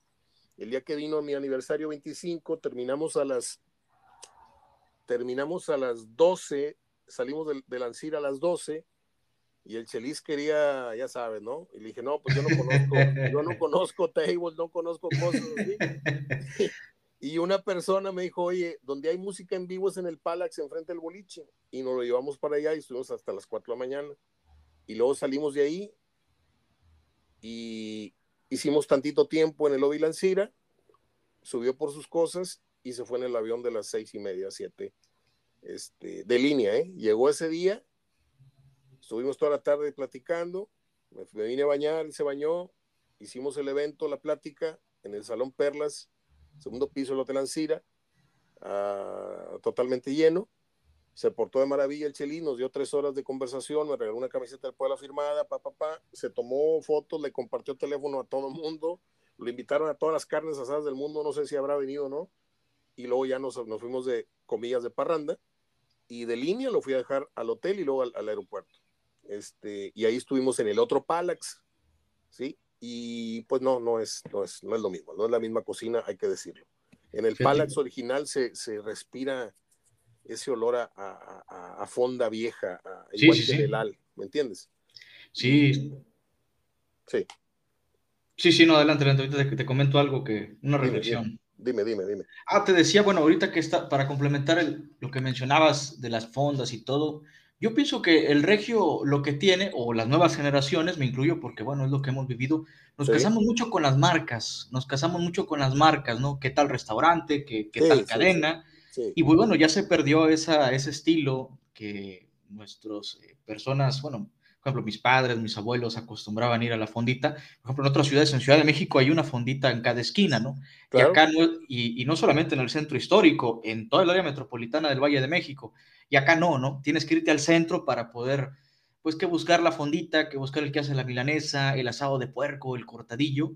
el día que vino mi aniversario 25, terminamos a las terminamos a las 12, salimos del, del Ancir a las 12, y el Chelis quería, ya sabes, ¿no? Y le dije, no, pues yo no conozco, yo no conozco tables, no conozco cosas así. [LAUGHS] Y una persona me dijo, oye, donde hay música en vivo es en el Palax, enfrente del boliche. Y nos lo llevamos para allá y estuvimos hasta las 4 de la mañana. Y luego salimos de ahí y hicimos tantito tiempo en el lobby Lancira, subió por sus cosas y se fue en el avión de las seis y media, siete, este, de línea, ¿eh? Llegó ese día, estuvimos toda la tarde platicando, me, vine a bañar, él se bañó, hicimos el evento, la plática en el Salón Perlas, segundo piso del Hotel Ancira, uh, totalmente lleno. Se portó de maravilla el Chelín, nos dio tres horas de conversación, me regaló una camiseta del pueblo firmada, pa, pa, pa. se tomó fotos, le compartió teléfono a todo el mundo, lo invitaron a todas las carnes asadas del mundo, no sé si habrá venido o no, y luego ya nos, nos fuimos de comillas de parranda, y de línea lo fui a dejar al hotel y luego al, al aeropuerto. Este, y ahí estuvimos en el otro Palax, ¿sí? Y pues no, no es, no es, no es lo mismo, no es la misma cocina, hay que decirlo. En el Palax original se, se respira ese olor a, a, a fonda vieja, a, igual que el al, ¿me entiendes? Sí. Sí. Sí, sí, no, adelante, adelante. Ahorita te, te comento algo que, una reflexión. Dime, dime, dime. Ah, te decía, bueno, ahorita que está, para complementar el, lo que mencionabas de las fondas y todo, yo pienso que el regio lo que tiene, o las nuevas generaciones, me incluyo porque, bueno, es lo que hemos vivido, nos casamos mucho con las marcas, nos casamos mucho con las marcas, ¿no? ¿Qué tal restaurante? ¿Qué, qué tal cadena? Y pues, bueno, ya se perdió esa, ese estilo que nuestras eh, personas, bueno, por ejemplo, mis padres, mis abuelos acostumbraban ir a la fondita. Por ejemplo, en otras ciudades, en Ciudad de México, hay una fondita en cada esquina, ¿no? Y acá, no, y, y, no solamente en el centro histórico, en toda el área metropolitana del Valle de México. Y acá no, ¿no? Tienes que irte al centro para poder, pues, que buscar la fondita, que buscar el que hace la milanesa, el asado de puerco, el cortadillo.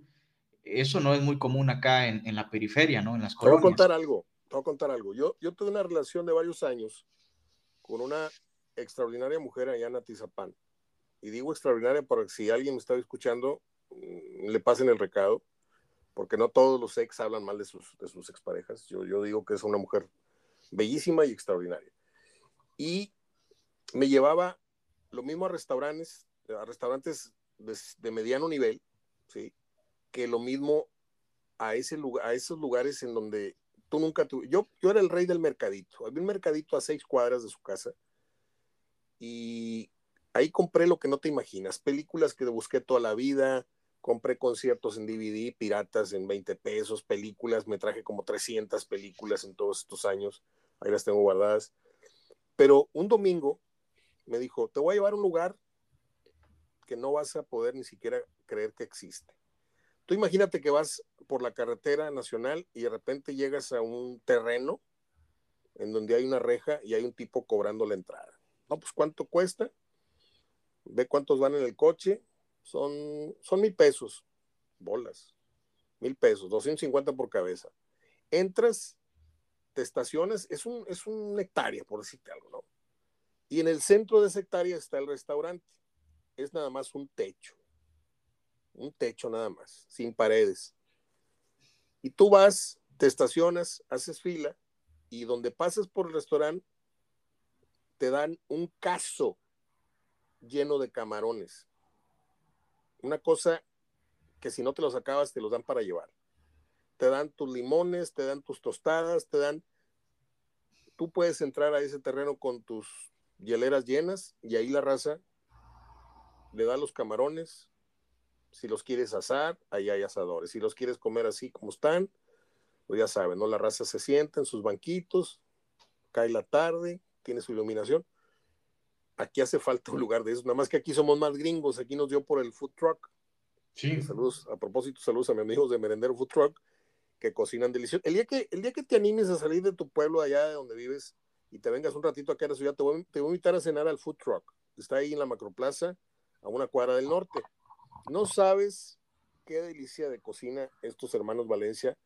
Eso no es muy común acá en, en la periferia, ¿no? En las colonias. Te voy a contar algo, te voy a contar algo. Yo, yo tuve una relación de varios años con una extraordinaria mujer allá en Atizapán y digo extraordinaria para si alguien me está escuchando, mm, le pasen el recado, porque no todos los ex hablan mal de sus, de sus exparejas. Yo, yo digo que es una mujer bellísima y extraordinaria. Y me llevaba lo mismo a restaurantes, a restaurantes de, mediano nivel, ¿sí? que lo mismo a, ese lugar, a esos lugares en donde tú nunca tuve. Yo, yo era el rey del mercadito. Había un mercadito a seis cuadras de su casa y ahí compré lo que no te imaginas, películas que busqué toda la vida, compré conciertos en DVD, piratas en 20 pesos, películas, me traje como 300 películas en todos estos años, ahí las tengo guardadas. Pero un domingo me dijo, te voy a llevar a un lugar que no vas a poder ni siquiera creer que existe. Tú imagínate que vas por la carretera nacional y de repente llegas a un terreno en donde hay una reja y hay un tipo cobrando la entrada. No, pues cuánto cuesta, ve cuántos van en el coche, son, son mil pesos, bolas, mil pesos, 250 por cabeza. Entras, te estacionas, es un, es un hectárea, por decirte algo, ¿no? Y en el centro de esa hectárea está el restaurante. Es nada más un techo. Un techo nada más, sin paredes. Y tú vas, te estacionas, haces fila y donde pasas por el restaurante te dan un caso lleno de camarones. Una cosa que si no te los acabas te los dan para llevar. Te dan tus limones, te dan tus tostadas, te dan... Tú puedes entrar a ese terreno con tus hieleras llenas y ahí la raza le da los camarones. Si los quieres asar, ahí hay asadores. Si los quieres comer así como están, pues ya saben, ¿no? La raza se sienta en sus banquitos, cae la tarde, tiene su iluminación. Aquí hace falta un lugar de eso, nada más que aquí somos más gringos, aquí nos dio por el food truck. Sí. Saludos, a propósito, saludos a mis amigos de Merendero Food Truck que cocinan delicioso. El día que, el día que te animes a salir de tu pueblo allá de donde vives y te vengas un ratito a la ciudad, te voy, te voy a invitar a cenar al food truck. Está ahí en la macroplaza, a una cuadra del norte. No sabes qué delicia de cocina estos hermanos Valencia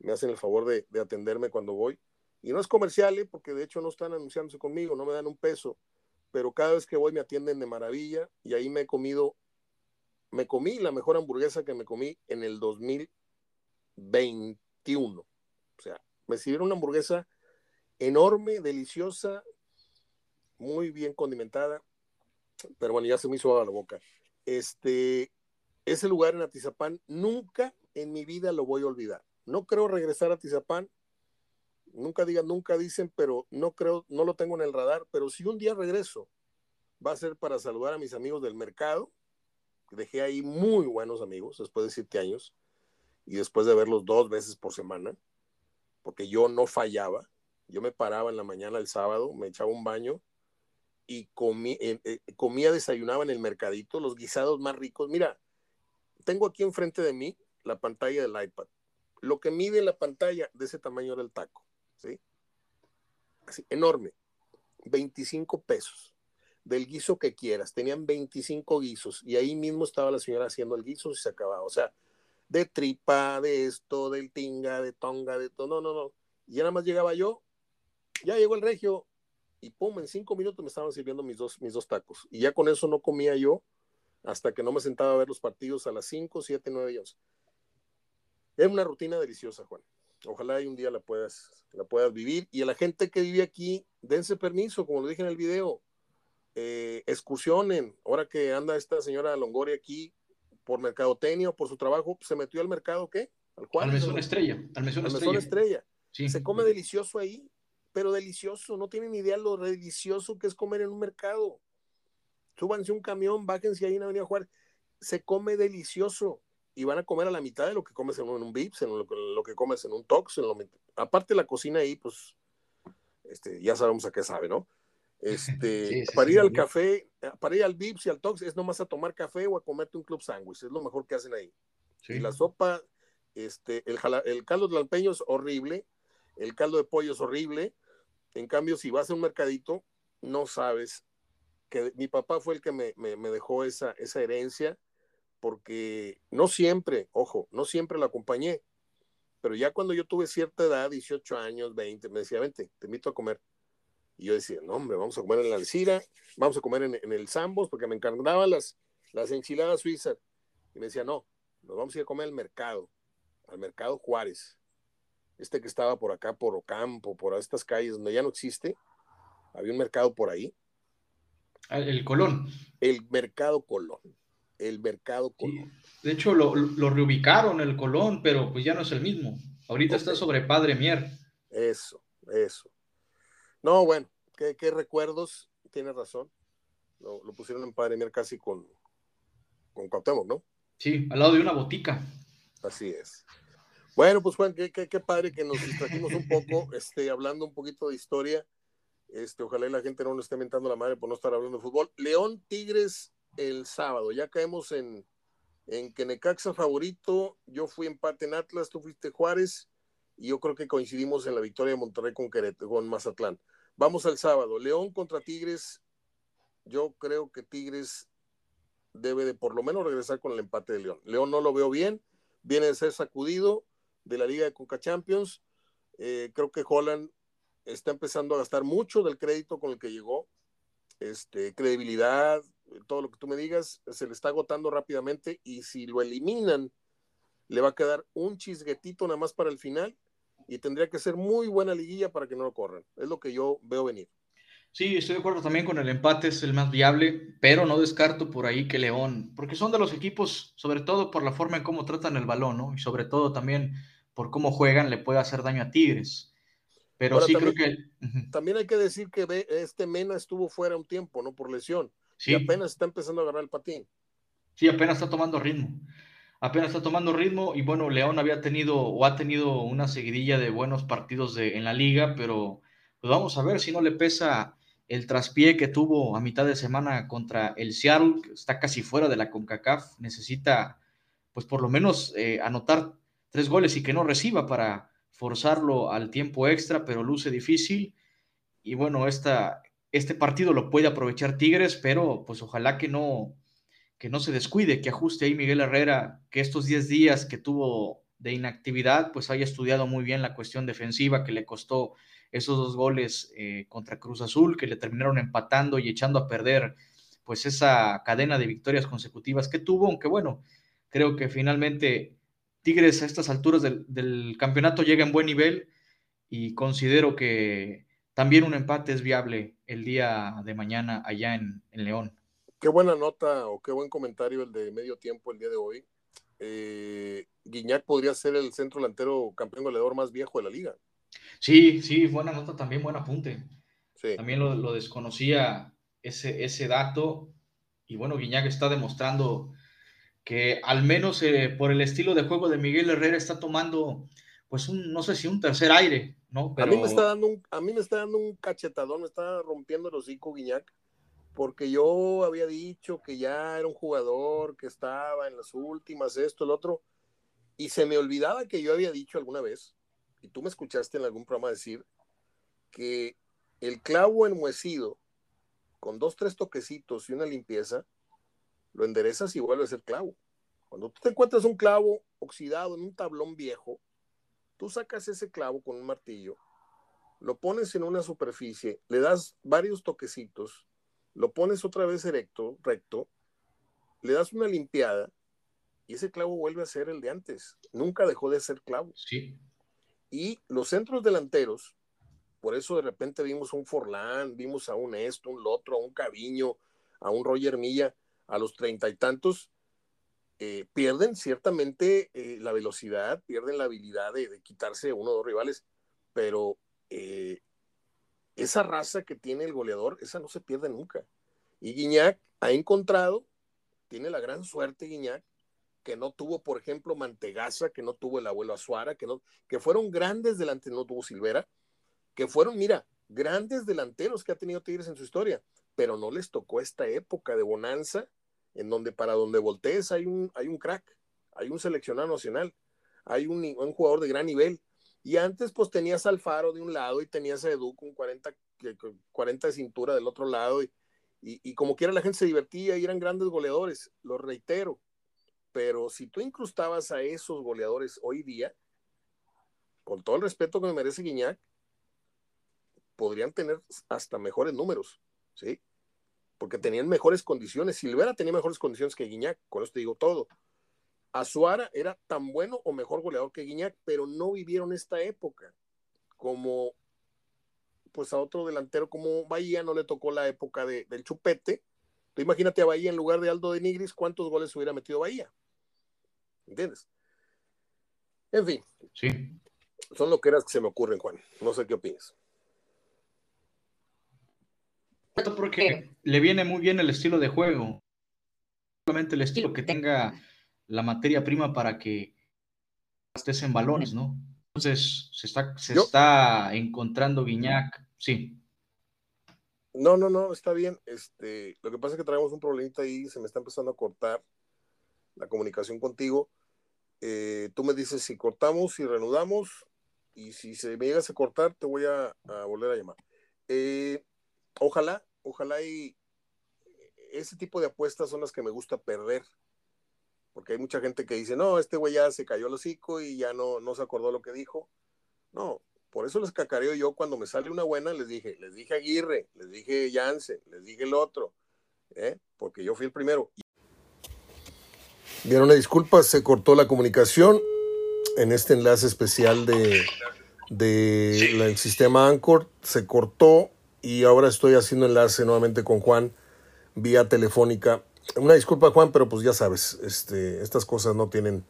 me hacen el favor de, atenderme cuando voy. Y no es comercial, ¿eh? porque de hecho no están anunciándose conmigo, no me dan un peso, pero cada vez que voy me atienden de maravilla y ahí me he comido, me comí la mejor hamburguesa que me comí en el 2021. O sea, me sirvieron una hamburguesa enorme, deliciosa, muy bien condimentada, pero bueno, ya se me hizo agua la boca. Este, ese lugar en Atizapán nunca en mi vida lo voy a olvidar. No creo regresar a Tizapán. Nunca digan, nunca dicen, pero no creo, no lo tengo en el radar. Pero si un día regreso, va a ser para saludar a mis amigos del mercado. Dejé ahí muy buenos amigos después de siete años y después de verlos dos veces por semana, porque yo no fallaba. Yo me paraba en la mañana el sábado, me echaba un baño y eh, eh, comía, desayunaba en el mercadito, los guisados más ricos. Mira, tengo aquí enfrente de mí la pantalla del iPad lo que mide la pantalla de ese tamaño era el taco, ¿sí? Así, enorme. 25 pesos del guiso que quieras. Tenían 25 guisos y ahí mismo estaba la señora haciendo el guiso y se acababa. O sea, de tripa, de esto, del tinga, de tonga, de todo. No, no, no. Y ya nada más llegaba yo, ya llegó el regio y pum, en cinco minutos me estaban sirviendo mis dos, mis dos tacos. Y ya con eso no comía yo hasta que no me sentaba a ver los partidos a las 5, 7, 9 y 11. Es una rutina deliciosa, Juan. Ojalá y un día la puedas, la puedas vivir. Y a la gente que vive aquí, dense permiso, como lo dije en el video. Eh, excursionen. Ahora que anda esta señora Longoria aquí por mercadotecnia o por su trabajo, se metió al mercado, ¿qué? Al, cual, al mesón estrella. Al mesón estrella. estrella. Se come delicioso ahí, pero delicioso. No tienen idea lo delicioso que es comer en un mercado. Súbanse un camión, bájense ahí en Avenida Juárez. Se come delicioso y van a comer a la mitad de lo que comes en un, Vips, en lo, que comes en un Tox. En lo, aparte la cocina ahí, pues, este, ya sabemos a qué sabe, ¿no? Este, para ir al café, para ir al Vips y al Tox es nomás a tomar café o a comerte un club sándwich, es lo mejor que hacen ahí. Y la sopa, este, el, el caldo de lampeño es horrible, el caldo de pollo es horrible. En cambio, si vas a un mercadito, no sabes que mi papá fue el que me, me, me dejó esa, esa herencia porque no siempre, ojo, no siempre la acompañé, pero ya cuando yo tuve cierta edad, 18 años, 20, me decía, vente, te invito a comer. Y yo decía, no, hombre, vamos a comer en la Alcira, vamos a comer en, el Zambos, porque me encantaban las, las enchiladas suizas. Y me decía, no, nos vamos a ir a comer al mercado, al mercado Juárez. Este que estaba por acá, por Ocampo, por estas calles donde ya no existe. Había un mercado por ahí. Ah, el Colón. El mercado Colón el mercado Colón. De hecho, lo, reubicaron el Colón, pero pues ya no es el mismo. Ahorita está sobre Padre Mier. Eso, eso. No, bueno, qué, recuerdos, tienes razón. Lo, pusieron en Padre Mier casi con, con Cuauhtémoc, ¿no? Sí, al lado de una botica. Así es. Bueno, pues Juan, qué, qué, padre que nos distrajimos un poco, [LAUGHS] este, hablando un poquito de historia. Este, ojalá la gente no nos esté mentando la madre por no estar hablando de fútbol. León Tigres el sábado. Ya caemos en, en que Necaxa favorito, yo fui empate en Atlas, tú fuiste Juárez, y yo creo que coincidimos en la victoria de Monterrey con, con Mazatlán. Vamos al sábado. León contra Tigres, yo creo que Tigres debe de por lo menos regresar con el empate de León. León no lo veo bien, viene de ser sacudido de la Liga de Conca Champions. Eh, creo que Holland está empezando a gastar mucho del crédito con el que llegó. Este, credibilidad, todo lo que tú me digas, se le está agotando rápidamente y si lo eliminan, le va a quedar un chisguetito nada más para el final y tendría que ser muy buena liguilla para que no lo corran. Es lo que yo veo venir. Sí, estoy de acuerdo también con el empate, es el más viable, pero no descarto por ahí que León, porque son de los equipos, sobre todo por la forma en cómo tratan el balón, ¿no? Y sobre todo también por cómo juegan, le puede hacer daño a Tigres. Pero sí creo que. También hay que decir que este Mena estuvo fuera un tiempo, ¿no? Por lesión. Sí. Y apenas está empezando a agarrar el patín. Sí, apenas está tomando ritmo. Apenas está tomando ritmo. Y bueno, León había tenido o ha tenido una seguidilla de buenos partidos de, en la liga, pero pues vamos a ver si no le pesa el traspié que tuvo a mitad de semana contra el Seattle, que está casi fuera de la CONCACAF, necesita pues por lo menos eh, anotar tres goles y que no reciba para forzarlo al tiempo extra, pero luce difícil. Y bueno, esta, este partido lo puede aprovechar Tigres, pero pues ojalá que no, que no se descuide, que ajuste ahí Miguel Herrera, que estos 10 días que tuvo de inactividad, pues haya estudiado muy bien la cuestión defensiva que le costó esos dos goles eh, contra Cruz Azul que le terminaron empatando y echando a perder pues esa cadena de victorias consecutivas que tuvo, aunque bueno, creo que finalmente Tigres a estas alturas del, campeonato llega en buen nivel y considero que también un empate es viable el día de mañana allá en, León. Qué buena nota o qué buen comentario el de medio tiempo el día de hoy. Eh, Guiñac podría ser el centro delantero campeón goleador más viejo de la liga. Sí, sí, buena nota también, buen apunte. También lo, desconocía ese, ese dato. Y bueno, Guiñac está demostrando que al menos eh, por el estilo de juego de Miguel Herrera está tomando, pues un, no sé si un tercer aire, ¿no? A, mí me está dando un, a mí me está dando un cachetadón, me está rompiendo el hocico Guiñac, porque yo había dicho que ya era un jugador que estaba en las últimas, esto, el otro, y se me olvidaba que yo había dicho alguna vez y tú me escuchaste en algún programa decir que el clavo enmuecido con dos, tres toquecitos y una limpieza, lo enderezas y vuelve a ser clavo. Cuando tú te encuentras un clavo oxidado en un tablón viejo, tú sacas ese clavo con un martillo, lo pones en una superficie, le das varios toquecitos, lo pones otra vez erecto, recto, le das una limpiada y ese clavo vuelve a ser el de antes. Nunca dejó de ser clavo. Sí. Y los centros delanteros, por eso de repente vimos un Forlán, vimos a un Esto, un Lotro, a un Caviño, a un Roger Milla, a los treinta y tantos, eh, pierden ciertamente eh, la velocidad, pierden la habilidad de, quitarse uno o dos rivales, pero eh, esa raza que tiene el goleador, esa no se pierde nunca. Y Guiñac ha encontrado, tiene la gran suerte Guiñac, que no tuvo, por ejemplo, Mantegaza, que no tuvo el abuelo Azuara, que, no, que fueron grandes delanteros, no tuvo Silvera, que fueron, mira, grandes delanteros que ha tenido Tigres en su historia, pero no les tocó esta época de bonanza, en donde para donde voltees hay un, hay un crack, hay un seleccionado nacional, hay un, un jugador de gran nivel. Y antes, pues tenías Alfaro de un lado y tenías a Edu con 40, 40 de cintura del otro lado. Y, y, y como quiera la gente se divertía y eran grandes goleadores, lo reitero pero si tú incrustabas a esos goleadores hoy día, con todo el respeto que me merece Guiñac, podrían tener hasta mejores números, ¿sí? Porque tenían mejores condiciones. Silvera tenía mejores condiciones que Guiñac, con eso te digo todo. Azuara era tan bueno o mejor goleador que Guiñac, pero no vivieron esta época. Como, pues a otro delantero como Bahía no le tocó la época del chupete. Tú imagínate a Bahía en lugar de Aldo de Nigris, ¿cuántos goles hubiera metido Bahía? ¿Entiendes? En fin. Sí. Son lo que eras que se me ocurren, Juan. No sé qué opinas. Porque le viene muy bien el estilo de juego. Solamente el estilo que tenga la materia prima para que estés en balones, ¿no? Entonces, se está, se está encontrando Guiñac, sí. No, no, no, está bien. Este, lo que pasa es que traemos un problemita ahí, se me está empezando a cortar la comunicación contigo. Eh, tú me dices si cortamos, si reanudamos, y si se me llegas a cortar, te voy a, volver a llamar. Eh, ojalá, ojalá y, ese tipo de apuestas son las que me gusta perder. Porque hay mucha gente que dice, no, este güey ya se cayó el hocico y ya no, no se acordó lo que dijo. No, por eso les cacareo yo cuando me sale una buena, les dije, les dije Aguirre, les dije Yance, les dije el otro, ¿eh? porque yo fui el primero. Bien, una disculpa, se cortó la comunicación en este enlace especial de, del sistema Anchor, se cortó y ahora estoy haciendo enlace nuevamente con Juan vía telefónica. Una disculpa Juan, pero pues ya sabes, este, estas cosas no tienen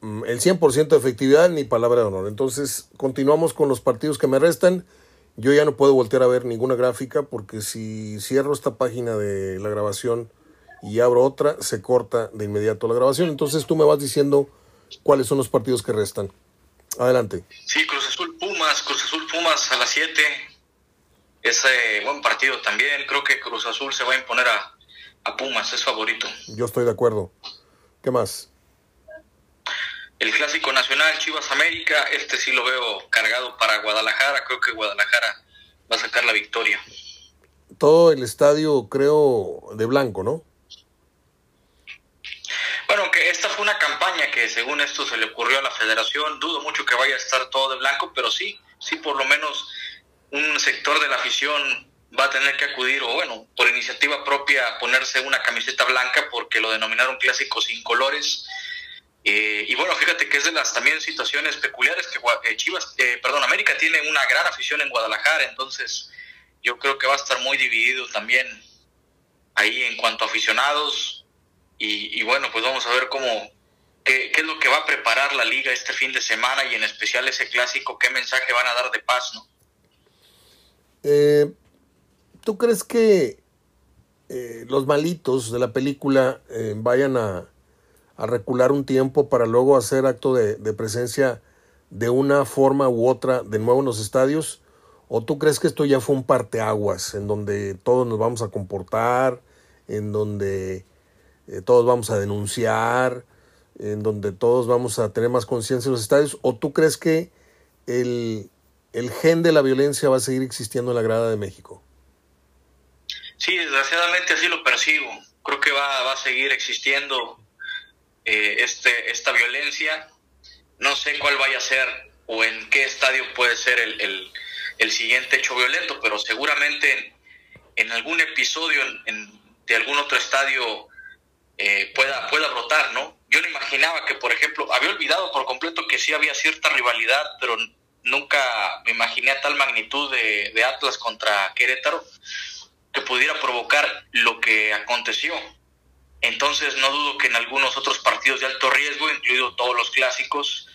mm, el 100% de efectividad ni palabra de honor. Entonces, continuamos con los partidos que me restan. Yo ya no puedo voltear a ver ninguna gráfica porque si cierro esta página de la grabación y abro otra, se corta de inmediato la grabación. Entonces tú me vas diciendo cuáles son los partidos que restan. Adelante. Sí, Cruz Azul Pumas, Cruz Azul Pumas a las 7. Ese buen partido también. Creo que Cruz Azul se va a imponer a, a Pumas, es favorito. Yo estoy de acuerdo. ¿Qué más? El clásico nacional Chivas América, este sí lo veo cargado para Guadalajara. Creo que Guadalajara va a sacar la victoria. Todo el estadio, creo, de blanco, ¿no? Bueno, que esta fue una campaña que según esto se le ocurrió a la federación, dudo mucho que vaya a estar todo de blanco, pero sí, sí por lo menos un sector de la afición va a tener que acudir o bueno, por iniciativa propia ponerse una camiseta blanca porque lo denominaron clásico sin colores. Eh, y bueno, fíjate que es de las también situaciones peculiares que eh, Chivas, eh, perdón, América tiene una gran afición en Guadalajara, entonces yo creo que va a estar muy dividido también ahí en cuanto a aficionados. Y, bueno, pues vamos a ver cómo, qué, es lo que va a preparar la liga este fin de semana y en especial ese clásico, qué mensaje van a dar de paz, ¿no? Eh, ¿Tú crees que eh, los malitos de la película eh, vayan a, a, recular un tiempo para luego hacer acto de, de, presencia de una forma u otra de nuevo en los estadios? ¿O tú crees que esto ya fue un parteaguas en donde todos nos vamos a comportar, en donde eh, todos vamos a denunciar, en donde todos vamos a tener más conciencia en los estadios? ¿O tú crees que el, el gen de la violencia va a seguir existiendo en la grada de México? Sí, desgraciadamente así lo percibo. Creo que va, va a seguir existiendo eh, este, esta violencia. No sé cuál vaya a ser o en qué estadio puede ser el, el, siguiente hecho violento, pero seguramente en, en algún episodio en, de algún otro estadio eh, pueda, pueda brotar, ¿no? Yo no imaginaba que, por ejemplo, había olvidado por completo que sí había cierta rivalidad, pero nunca me imaginé a tal magnitud de, de Atlas contra Querétaro que pudiera provocar lo que aconteció. Entonces no dudo que en algunos otros partidos de alto riesgo, incluido todos los clásicos,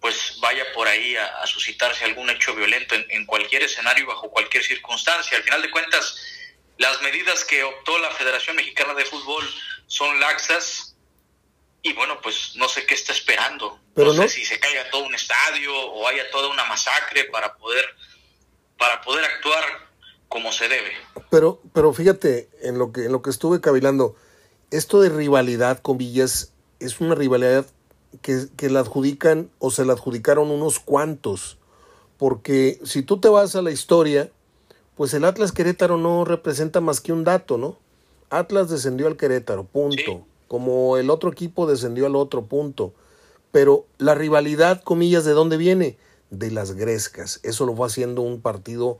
pues vaya por ahí a, suscitarse algún hecho violento en, en, cualquier escenario, bajo cualquier circunstancia. Al final de cuentas, las medidas que optó la Federación Mexicana de Fútbol son laxas y bueno, pues no sé qué está esperando. Pero no, sé si se caiga todo un estadio o haya toda una masacre para poder para poder actuar como se debe. Pero pero fíjate en lo que en lo que estuve cavilando, esto de rivalidad con Villas es una rivalidad que, que la adjudican o se la adjudicaron unos cuantos. Porque si tú te vas a la historia, pues el Atlas Querétaro no representa más que un dato, ¿no? Atlas descendió al Querétaro, punto. Como el otro equipo descendió al otro, punto. Pero la rivalidad, comillas, ¿de dónde viene? De las Grescas. Eso lo fue haciendo un partido,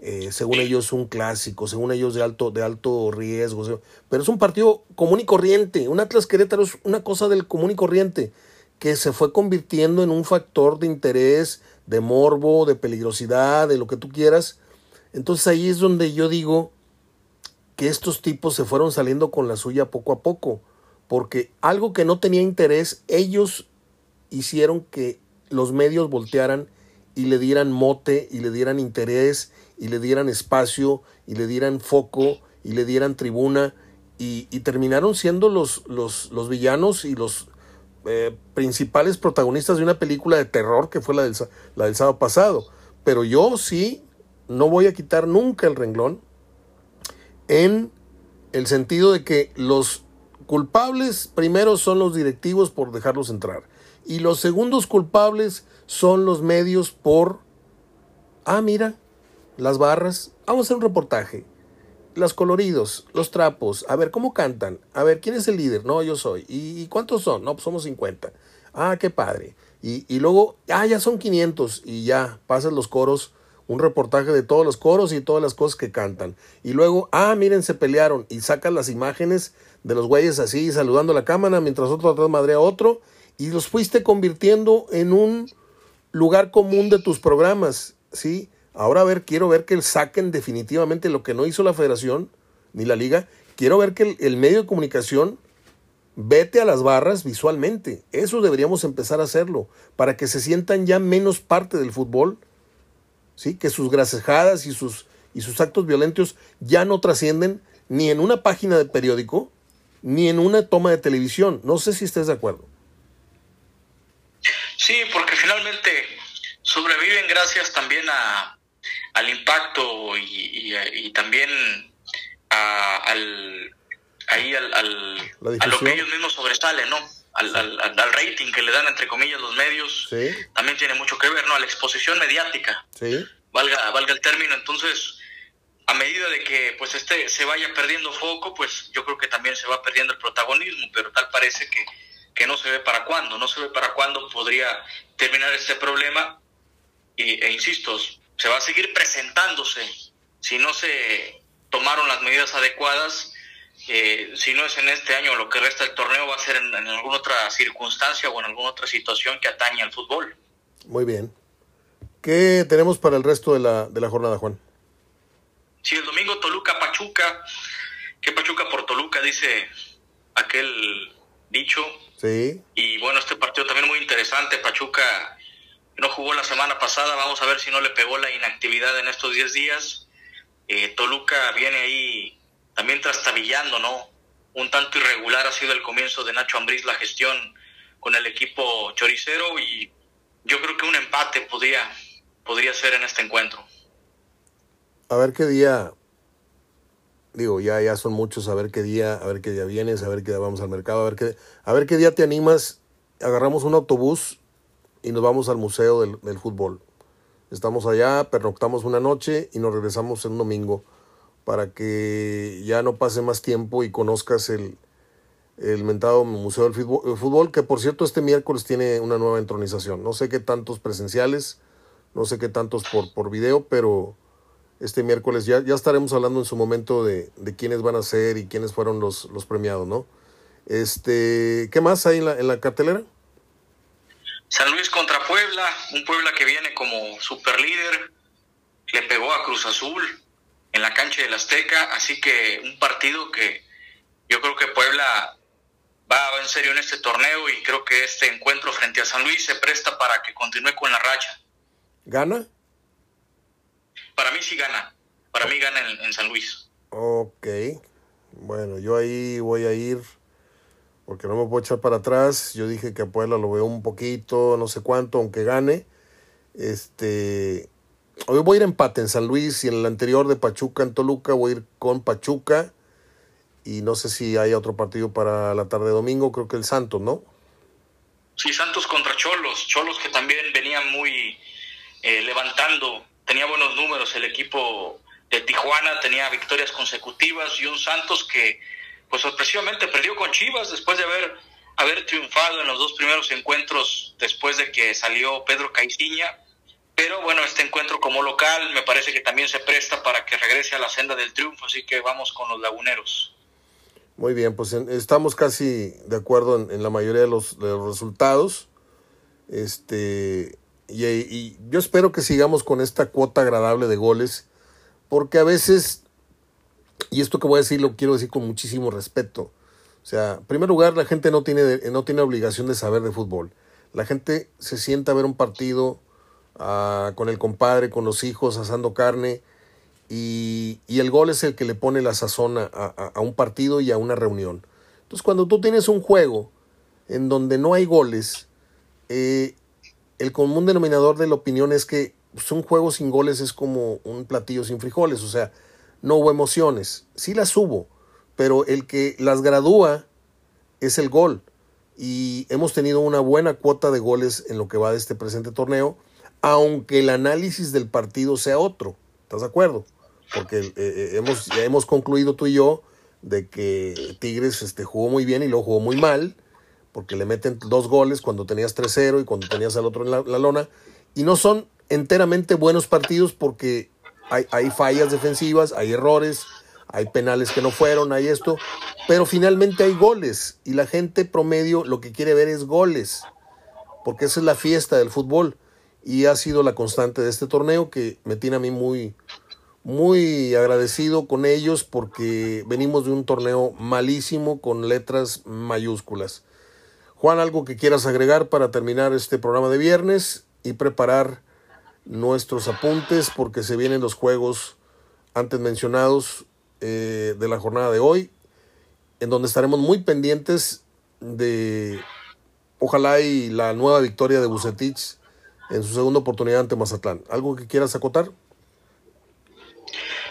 eh, según ellos, un clásico, según ellos, de alto, de alto riesgo. Pero es un partido común y corriente. Un Atlas Querétaro es una cosa del común y corriente que se fue convirtiendo en un factor de interés, de morbo, de peligrosidad, de lo que tú quieras. Entonces ahí es donde yo digo, que estos tipos se fueron saliendo con la suya poco a poco, porque algo que no tenía interés, ellos hicieron que los medios voltearan y le dieran mote y le dieran interés y le dieran espacio y le dieran foco y le dieran tribuna y, terminaron siendo los, los, los, villanos y los eh, principales protagonistas de una película de terror que fue la del, la del sábado pasado. Pero yo sí no voy a quitar nunca el renglón en el sentido de que los culpables primero son los directivos por dejarlos entrar y los segundos culpables son los medios por, ah, mira, las barras, vamos a hacer un reportaje. los coloridos, los trapos, a ver, ¿cómo cantan? A ver, ¿quién es el líder? No, yo soy. ¿Y, cuántos son? No, pues somos 50. Ah, qué padre. Y, y, luego, ah, ya son 500 y ya, pasan los coros, un reportaje de todos los coros y todas las cosas que cantan. Y luego, ah, miren, se pelearon y sacan las imágenes de los güeyes así saludando a la cámara mientras otro atrás madrea a otro y los fuiste convirtiendo en un lugar común de tus programas, ¿sí? Ahora a ver, quiero ver que saquen definitivamente lo que no hizo la federación ni la liga. Quiero ver que el, medio de comunicación vete a las barras visualmente. Eso deberíamos empezar a hacerlo para que se sientan ya menos parte del fútbol, ¿sí? Que sus grasejadas y sus, y sus actos violentos ya no trascienden ni en una página de periódico, ni en una toma de televisión. No sé si estés de acuerdo. Sí, porque finalmente sobreviven gracias también a, al impacto y, también a, al, ahí al, al a lo que ellos mismos sobresalen, ¿no? Al, al, rating que le dan, entre comillas, los medios, también tiene mucho que ver, ¿no? A la exposición mediática, valga, valga el término. Entonces, a medida de que pues este se vaya perdiendo foco, pues yo creo que también se va perdiendo el protagonismo, pero tal parece que, que no se ve para cuándo, no se ve para cuándo podría terminar este problema. Y, e insisto, se va a seguir presentándose si no se tomaron las medidas adecuadas. Eh, si no es en este año lo que resta del torneo, va a ser en, en, alguna otra circunstancia o en alguna otra situación que atañe al fútbol. Muy bien. ¿Qué tenemos para el resto de la, de la jornada, Juan? Sí, el domingo Toluca-Pachuca, que Pachuca por Toluca, dice aquel dicho. Sí. Y bueno, este partido también muy interesante. Pachuca no jugó la semana pasada, vamos a ver si no le pegó la inactividad en estos 10 días. Eh, Toluca viene ahí también trastabillando, ¿no? Un tanto irregular ha sido el comienzo de Nacho Ambriz la gestión con el equipo choricero y yo creo que un empate podría, podría ser en este encuentro a ver qué día, digo, ya, ya son muchos, a ver qué día, a ver qué día vienes, a ver qué día vamos al mercado, a ver qué, a ver qué día te animas, agarramos un autobús y nos vamos al museo del, del fútbol. Estamos allá, pernoctamos una noche y nos regresamos un domingo para que ya no pase más tiempo y conozcas el, el mentado Museo del fútbol, que por cierto este miércoles tiene una nueva entronización. No sé qué tantos presenciales, no sé qué tantos por, por video, pero este miércoles. Ya, ya estaremos hablando en su momento de, de quiénes van a ser y quiénes fueron los, los premiados, ¿no? Este, ¿Qué más hay en la, en la cartelera? San Luis contra Puebla, un Puebla que viene como super líder, le pegó a Cruz Azul en la cancha del Azteca, así que un partido que yo creo que Puebla va en serio en este torneo y creo que este encuentro frente a San Luis se presta para que continúe con la racha. ¿Gana? para mí sí gana. Para mí gana en, San Luis. Ok. Bueno, yo ahí voy a ir porque no me puedo echar para atrás. Yo dije que a Puebla lo veo un poquito, no sé cuánto, aunque gane. Este, hoy voy a ir empate en San Luis y en el anterior de Pachuca en Toluca voy a ir con Pachuca y no sé si hay otro partido para la tarde de domingo, creo que el Santos, ¿no? Sí, Santos contra Cholos, Cholos que también venían muy eh, levantando tenía buenos números el equipo de Tijuana, tenía victorias consecutivas y un Santos que pues sorpresivamente perdió con Chivas después de haber, haber triunfado en los dos primeros encuentros después de que salió Pedro Caiciña. Pero bueno, este encuentro como local me parece que también se presta para que regrese a la senda del triunfo, así que vamos con los laguneros. Muy bien, pues estamos casi de acuerdo en, la mayoría de los, de los resultados. Este, y, yo espero que sigamos con esta cuota agradable de goles, porque a veces, y esto que voy a decir lo quiero decir con muchísimo respeto, o sea, en primer lugar, la gente no tiene, no tiene obligación de saber de fútbol. La gente se sienta a ver un partido ah, con el compadre, con los hijos, asando carne, y, y, el gol es el que le pone la sazón a, a, un partido y a una reunión. Entonces, cuando tú tienes un juego en donde no hay goles, eh, el común denominador de la opinión es que pues, un juego sin goles es como un platillo sin frijoles, o sea, no hubo emociones. Sí las hubo, pero el que las gradúa es el gol. Y hemos tenido una buena cuota de goles en lo que va de este presente torneo, aunque el análisis del partido sea otro. ¿Estás de acuerdo? Porque eh, eh, hemos, ya hemos concluido tú y yo de que Tigres este, jugó muy bien y luego jugó muy mal, porque le meten dos goles cuando tenías 3-0 y cuando tenías al otro en la, lona, y no son enteramente buenos partidos porque hay, fallas defensivas, hay errores, hay penales que no fueron, hay esto, pero finalmente hay goles y la gente promedio lo que quiere ver es goles, porque esa es la fiesta del fútbol y ha sido la constante de este torneo que me tiene a mí muy, muy agradecido con ellos porque venimos de un torneo malísimo con letras mayúsculas. Juan, algo que quieras agregar para terminar este programa de viernes y preparar nuestros apuntes porque se vienen los juegos antes mencionados eh, de la jornada de hoy, en donde estaremos muy pendientes de, ojalá y la nueva victoria de Bucetich en su segunda oportunidad ante Mazatlán. ¿Algo que quieras acotar?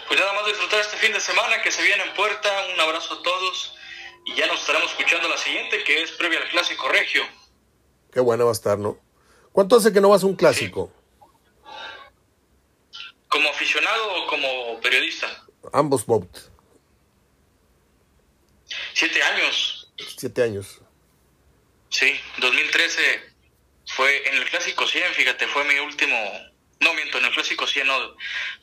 Pues nada más disfrutar este fin de semana que se viene en puerta. Un abrazo a todos y ya nos estaremos escuchando la siguiente que es previa al clásico regio. Qué buena va a estar, ¿no? ¿Cuánto hace que no vas a un clásico? ¿Como aficionado o como periodista? Ambos, Bob. Siete años. Siete años. Sí, 2013 fue en el Clásico 100, fíjate, fue mi último, no miento, en el Clásico 100 no,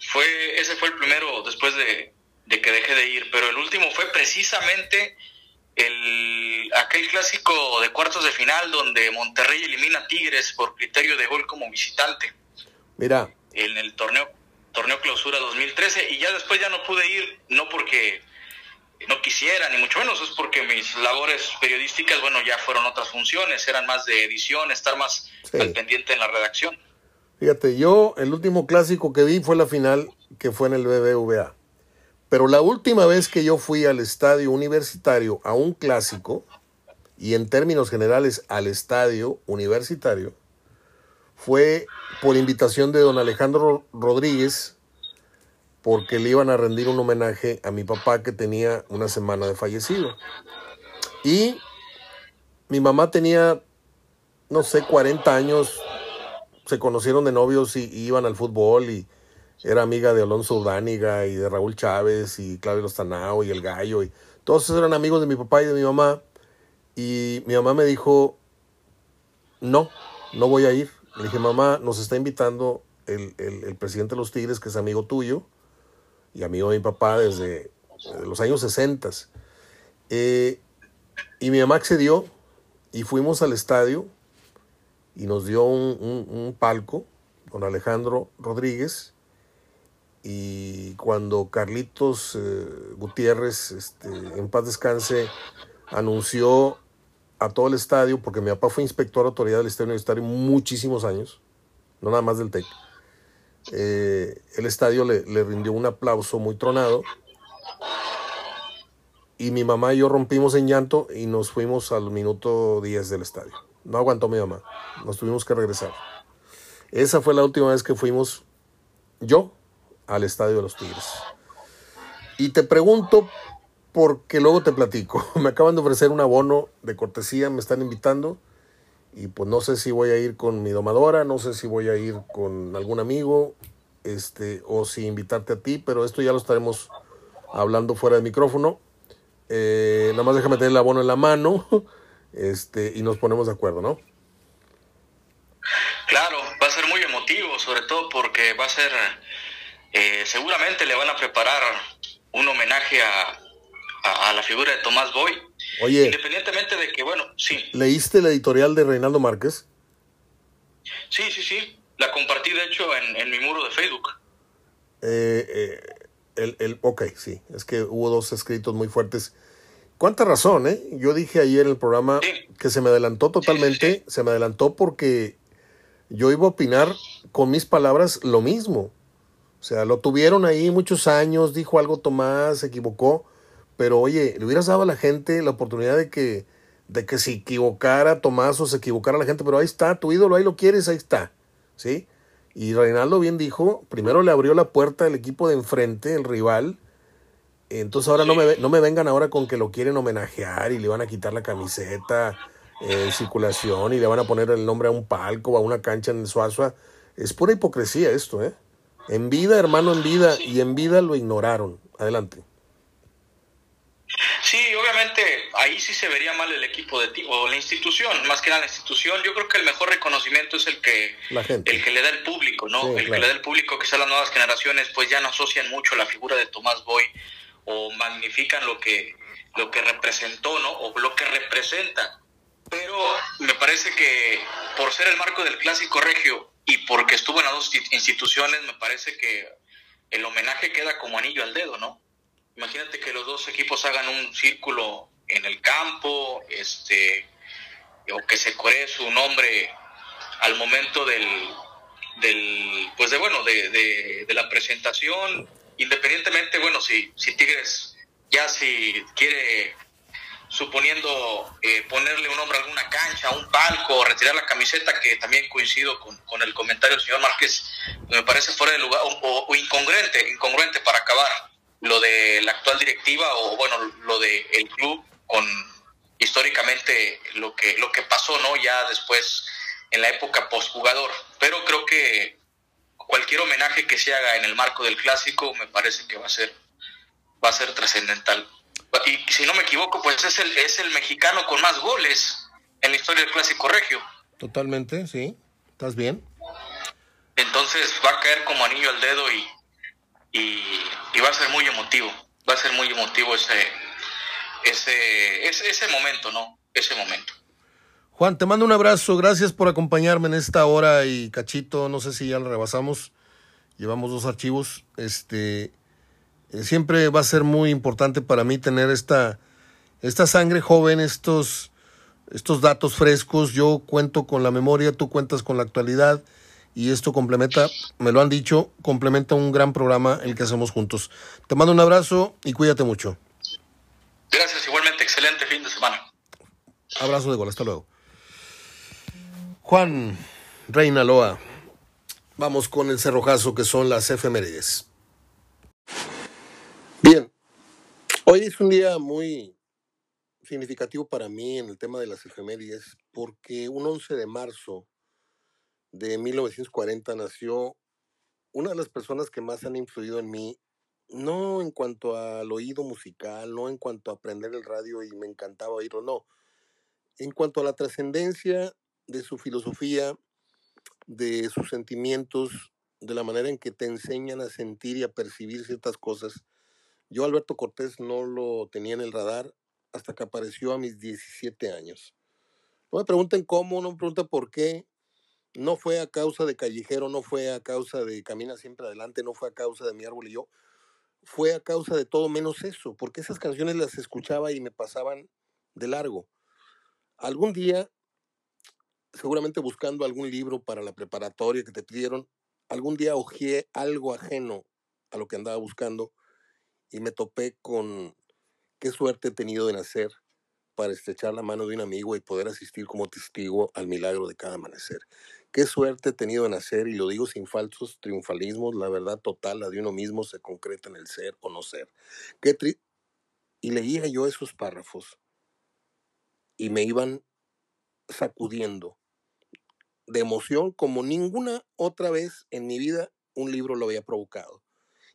fue, ese fue el primero después de, que dejé de ir, pero el último fue precisamente el, aquel clásico de cuartos de final donde Monterrey elimina a Tigres por criterio de gol como visitante. Mira. En el torneo torneo clausura 2013 y ya después ya no pude ir, no porque no quisiera, ni mucho menos, es porque mis labores periodísticas, bueno, ya fueron otras funciones, eran más de edición, estar más al pendiente en la redacción. Fíjate, yo el último clásico que vi fue la final que fue en el BBVA. Pero la última vez que yo fui al estadio universitario a un clásico, y en términos generales al estadio universitario, fue por invitación de don Alejandro Rodríguez, porque le iban a rendir un homenaje a mi papá que tenía una semana de fallecido. Y mi mamá tenía, no sé, 40 años, se conocieron de novios y, iban al fútbol y era amiga de Alonso Udániga y de Raúl Chávez y Claudio Lostanao y el Gallo y todos eran amigos de mi papá y de mi mamá y mi mamá me dijo, no, no voy a ir. Le dije, mamá, nos está invitando el, el presidente de los Tigres, que es amigo tuyo, y amigo de mi papá desde, los años 60. Eh, y mi mamá accedió y fuimos al estadio y nos dio un, palco con Alejandro Rodríguez. Y cuando Carlitos eh, Gutiérrez, este, en paz descanse, anunció a todo el estadio, porque mi papá fue inspector de autoridad del estadio universitario muchísimos años, no nada más del TEC. Eh, el estadio le, rindió un aplauso muy tronado. Y mi mamá y yo rompimos en llanto y nos fuimos al minuto 10 del estadio. No aguantó mi mamá. Nos tuvimos que regresar. Esa fue la última vez que fuimos yo al estadio de los Tigres. Y te pregunto, porque luego te platico. [LAUGHS] Me acaban de ofrecer un abono de cortesía, me están invitando y pues no sé si voy a ir con mi domadora, no sé si voy a ir con algún amigo, este, o si invitarte a ti, pero esto ya lo estaremos hablando fuera del micrófono. Eh, nada más déjame tener el abono en la mano, [LAUGHS] este, y nos ponemos de acuerdo, ¿no? Claro, va a ser muy emotivo, sobre todo porque va a ser, eh, seguramente le van a preparar un homenaje a, a la figura de Tomás Boy Oye. Independientemente de que, bueno, sí. ¿Leíste la editorial de Reinaldo Márquez? Sí, sí, sí. La compartí, de hecho, en, mi muro de Facebook. Eh, eh, el, el, ok, sí. Es que hubo dos escritos muy fuertes. Cuánta razón, ¿eh? Yo dije ayer en el programa que se me adelantó totalmente. se me adelantó porque yo iba a opinar con mis palabras lo mismo. O sea, lo tuvieron ahí muchos años, dijo algo Tomás, se equivocó pero oye, le hubieras dado a la gente la oportunidad de que, de que se equivocara Tomás o se equivocara la gente, pero ahí está, tu ídolo, ahí lo quieres, ahí está. ¿Sí? Y Reinaldo bien dijo, primero le abrió la puerta al equipo de enfrente, el rival. Entonces ahora no, me, no me vengan ahora con que lo quieren homenajear y le van a quitar la camiseta en circulación y le van a poner el nombre a un palco o a una cancha en el Suazua. Es pura hipocresía esto, ¿eh? En vida, hermano, en vida, y en vida lo ignoraron. Adelante. Obviamente ahí sí se vería mal el equipo de ti o la institución, más que nada la institución. Yo creo que el mejor reconocimiento es el que el que le da el público, ¿no? el que le da el público, quizás las nuevas generaciones pues ya no asocian mucho la figura de Tomás Boy o magnifican lo que lo que representó, ¿no? O lo que representa. Pero me parece que por ser el marco del clásico regio y porque estuvo en las dos instituciones, me parece que el homenaje queda como anillo al dedo, ¿no? Imagínate que los dos equipos hagan un círculo en el campo, este, o que se coree su nombre al momento del, del pues de bueno, de, de, la presentación, independientemente, bueno, si, si Tigres ya si quiere suponiendo eh, ponerle un nombre a alguna cancha, a un palco, retirar la camiseta, que también coincido con, con, el comentario del señor Márquez, me parece fuera de lugar o, o incongruente, incongruente para acabar lo de la actual directiva o bueno, lo de el club con históricamente lo que lo que pasó, ¿no? Ya después en la época postjugador, pero creo que cualquier homenaje que se haga en el marco del clásico me parece que va a ser va a ser trascendental. Y si no me equivoco, pues es el es el mexicano con más goles en la historia del clásico regio. Totalmente, sí. ¿Estás bien? Entonces va a caer como anillo al dedo y y, va a ser muy emotivo, va a ser muy emotivo ese, ese, ese, momento, ¿no? Ese momento. Juan, te mando un abrazo, gracias por acompañarme en esta hora y cachito, no sé si ya lo rebasamos, llevamos dos archivos, este, eh, siempre va a ser muy importante para mí tener esta, esta sangre joven, estos, estos datos frescos, yo cuento con la memoria, tú cuentas con la actualidad, y esto complementa, me lo han dicho, complementa un gran programa el que hacemos juntos. Te mando un abrazo y cuídate mucho. Gracias, igualmente, excelente fin de semana. Abrazo de gol, hasta luego. Juan Reina Loa, vamos con el cerrojazo que son las efemérides. Bien, hoy es un día muy significativo para mí en el tema de las efemérides porque un 11 de marzo de 1940 nació una de las personas que más han influido en mí, no en cuanto al oído musical, no en cuanto a aprender el radio y me encantaba oírlo, no, en cuanto a la trascendencia de su filosofía, de sus sentimientos, de la manera en que te enseñan a sentir y a percibir ciertas cosas. Yo, Alberto Cortés, no lo tenía en el radar hasta que apareció a mis 17 años. No me pregunten cómo, no me pregunten por qué, no fue a causa de Callejero, no fue a causa de Camina siempre adelante, no fue a causa de Mi árbol y yo, fue a causa de todo menos eso, porque esas canciones las escuchaba y me pasaban de largo. Algún día, seguramente buscando algún libro para la preparatoria que te pidieron, algún día hojeé algo ajeno a lo que andaba buscando y me topé con qué suerte he tenido de nacer para estrechar la mano de un amigo y poder asistir como testigo al milagro de cada amanecer. Qué suerte he tenido de nacer, y lo digo sin falsos triunfalismos, la verdad total, la de uno mismo, se concreta en el ser o no ser. Qué y leía yo esos párrafos y me iban sacudiendo de emoción como ninguna otra vez en mi vida un libro lo había provocado.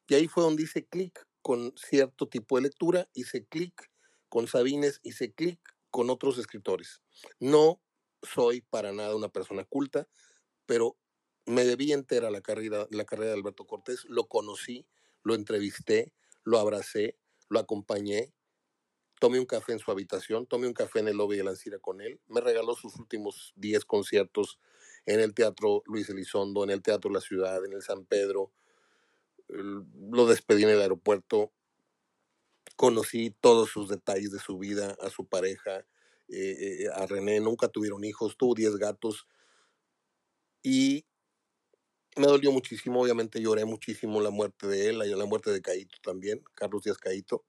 Y ahí fue donde hice clic con cierto tipo de lectura, hice clic con Sabines, hice clic con otros escritores. No soy para nada una persona culta, pero me debí entera la carrera, la carrera de Alberto Cortés, lo conocí, lo entrevisté, lo abracé, lo acompañé, tomé un café en su habitación, tomé un café en el lobby de la con él, me regaló sus últimos 10 conciertos en el Teatro Luis Elizondo, en el Teatro La Ciudad, en el San Pedro, lo despedí en el aeropuerto, conocí todos sus detalles de su vida, a su pareja, eh, eh, a René, nunca tuvieron hijos, tuvo 10 gatos, y me dolió muchísimo, obviamente lloré muchísimo la muerte de él, la muerte de Caito también, Carlos Díaz Caito,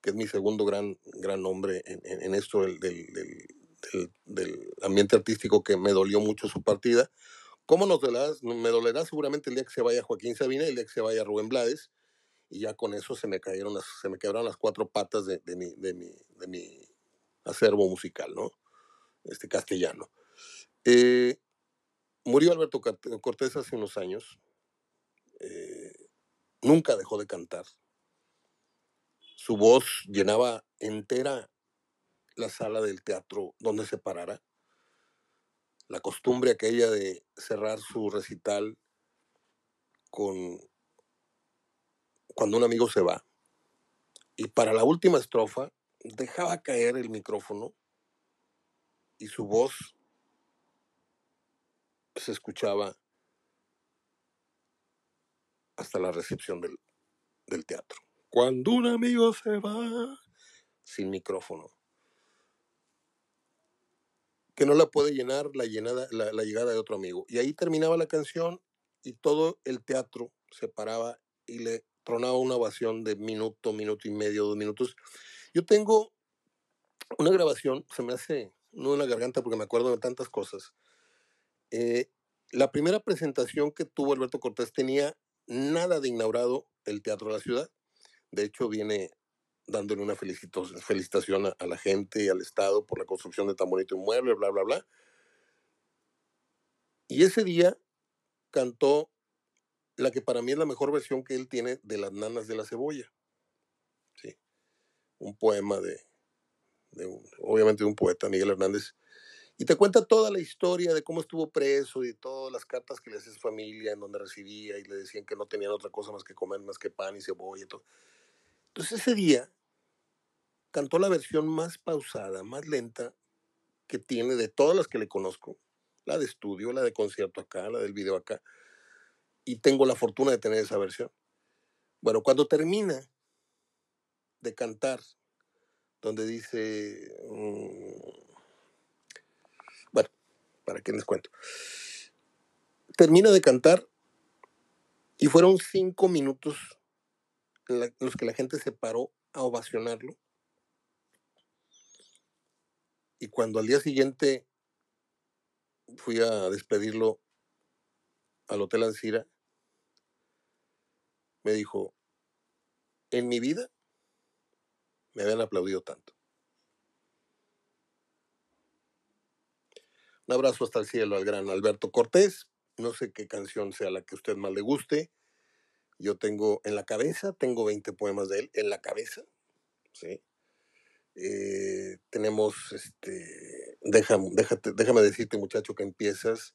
que es mi segundo gran, gran nombre en, esto del, del, ambiente artístico que me dolió mucho su partida. ¿Cómo nos dolerá? Me dolerá seguramente el día que se vaya Joaquín Sabina, el día que se vaya Rubén Blades, y ya con eso se me cayeron las, se me quebraron las cuatro patas de, de, mi, de, mi, de mi acervo musical, ¿no? Este castellano. Eh, Murió Alberto Cortés hace unos años. eh, nunca dejó de cantar. Su voz llenaba entera la sala del teatro donde se parara. La costumbre aquella de cerrar su recital con cuando un amigo se va. Y para la última estrofa dejaba caer el micrófono y su voz se escuchaba hasta la recepción del, del teatro. Cuando un amigo se va sin micrófono, que no la puede llenar la, llenada, la, llegada de otro amigo. Y ahí terminaba la canción y todo el teatro se paraba y le tronaba una ovación de minuto, minuto y medio, dos minutos. Yo tengo una grabación, se me hace no en garganta porque me acuerdo de tantas cosas. Eh, la primera presentación que tuvo Alberto Cortés tenía nada de inaugurado el Teatro de la Ciudad. De hecho, viene dándole una felicitación a, la gente y al Estado por la construcción de tan bonito inmueble, bla, bla, bla. Y ese día cantó la que para mí es la mejor versión que él tiene de Las Nanas de la Cebolla. Sí. Un poema de, obviamente de un poeta, Miguel Hernández, y te cuenta toda la historia de cómo estuvo preso y todas las cartas que le hacía su familia, en donde recibía y le decían que no tenían otra cosa más que comer, más que pan y cebolla y. Entonces ese día cantó la versión más pausada, más lenta que tiene de todas las que le conozco. La de estudio, la de concierto acá, la del video acá. Y tengo la fortuna de tener esa versión. Bueno, cuando termina de cantar, donde dice... Para que les cuento. Termina de cantar y fueron cinco minutos los que la gente se paró a ovacionarlo. Y cuando al día siguiente fui a despedirlo al Hotel Alcira, me dijo, en mi vida me habían aplaudido tanto. Un abrazo hasta el cielo al gran Alberto Cortés. No sé qué canción sea la que usted más le guste. Yo tengo en la cabeza, tengo 20 poemas de él en la cabeza. ¿sí? Eh, tenemos, este, déjame, déjame decirte muchacho que empiezas.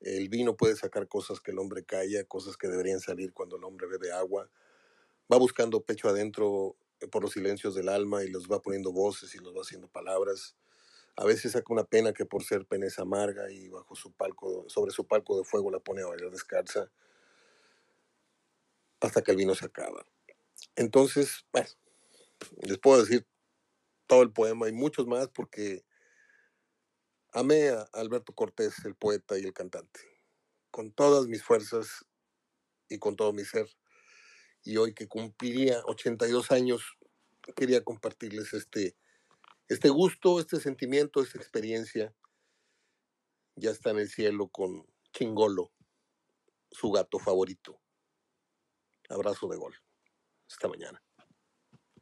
El vino puede sacar cosas que el hombre calla, cosas que deberían salir cuando el hombre bebe agua. Va buscando pecho adentro por los silencios del alma y los va poniendo voces y los va haciendo palabras a veces saca una pena que por ser peneza amarga y bajo su palco, sobre su palco de fuego la pone a bailar descalza hasta que el vino se acaba. Entonces, bueno, les puedo decir todo el poema y muchos más porque amé a Alberto Cortés, el poeta y el cantante, con todas mis fuerzas y con todo mi ser. Y hoy que cumpliría 82 años, quería compartirles este este gusto, este sentimiento, esta experiencia ya está en el cielo con Chingolo, su gato favorito. Abrazo de gol. Hasta mañana.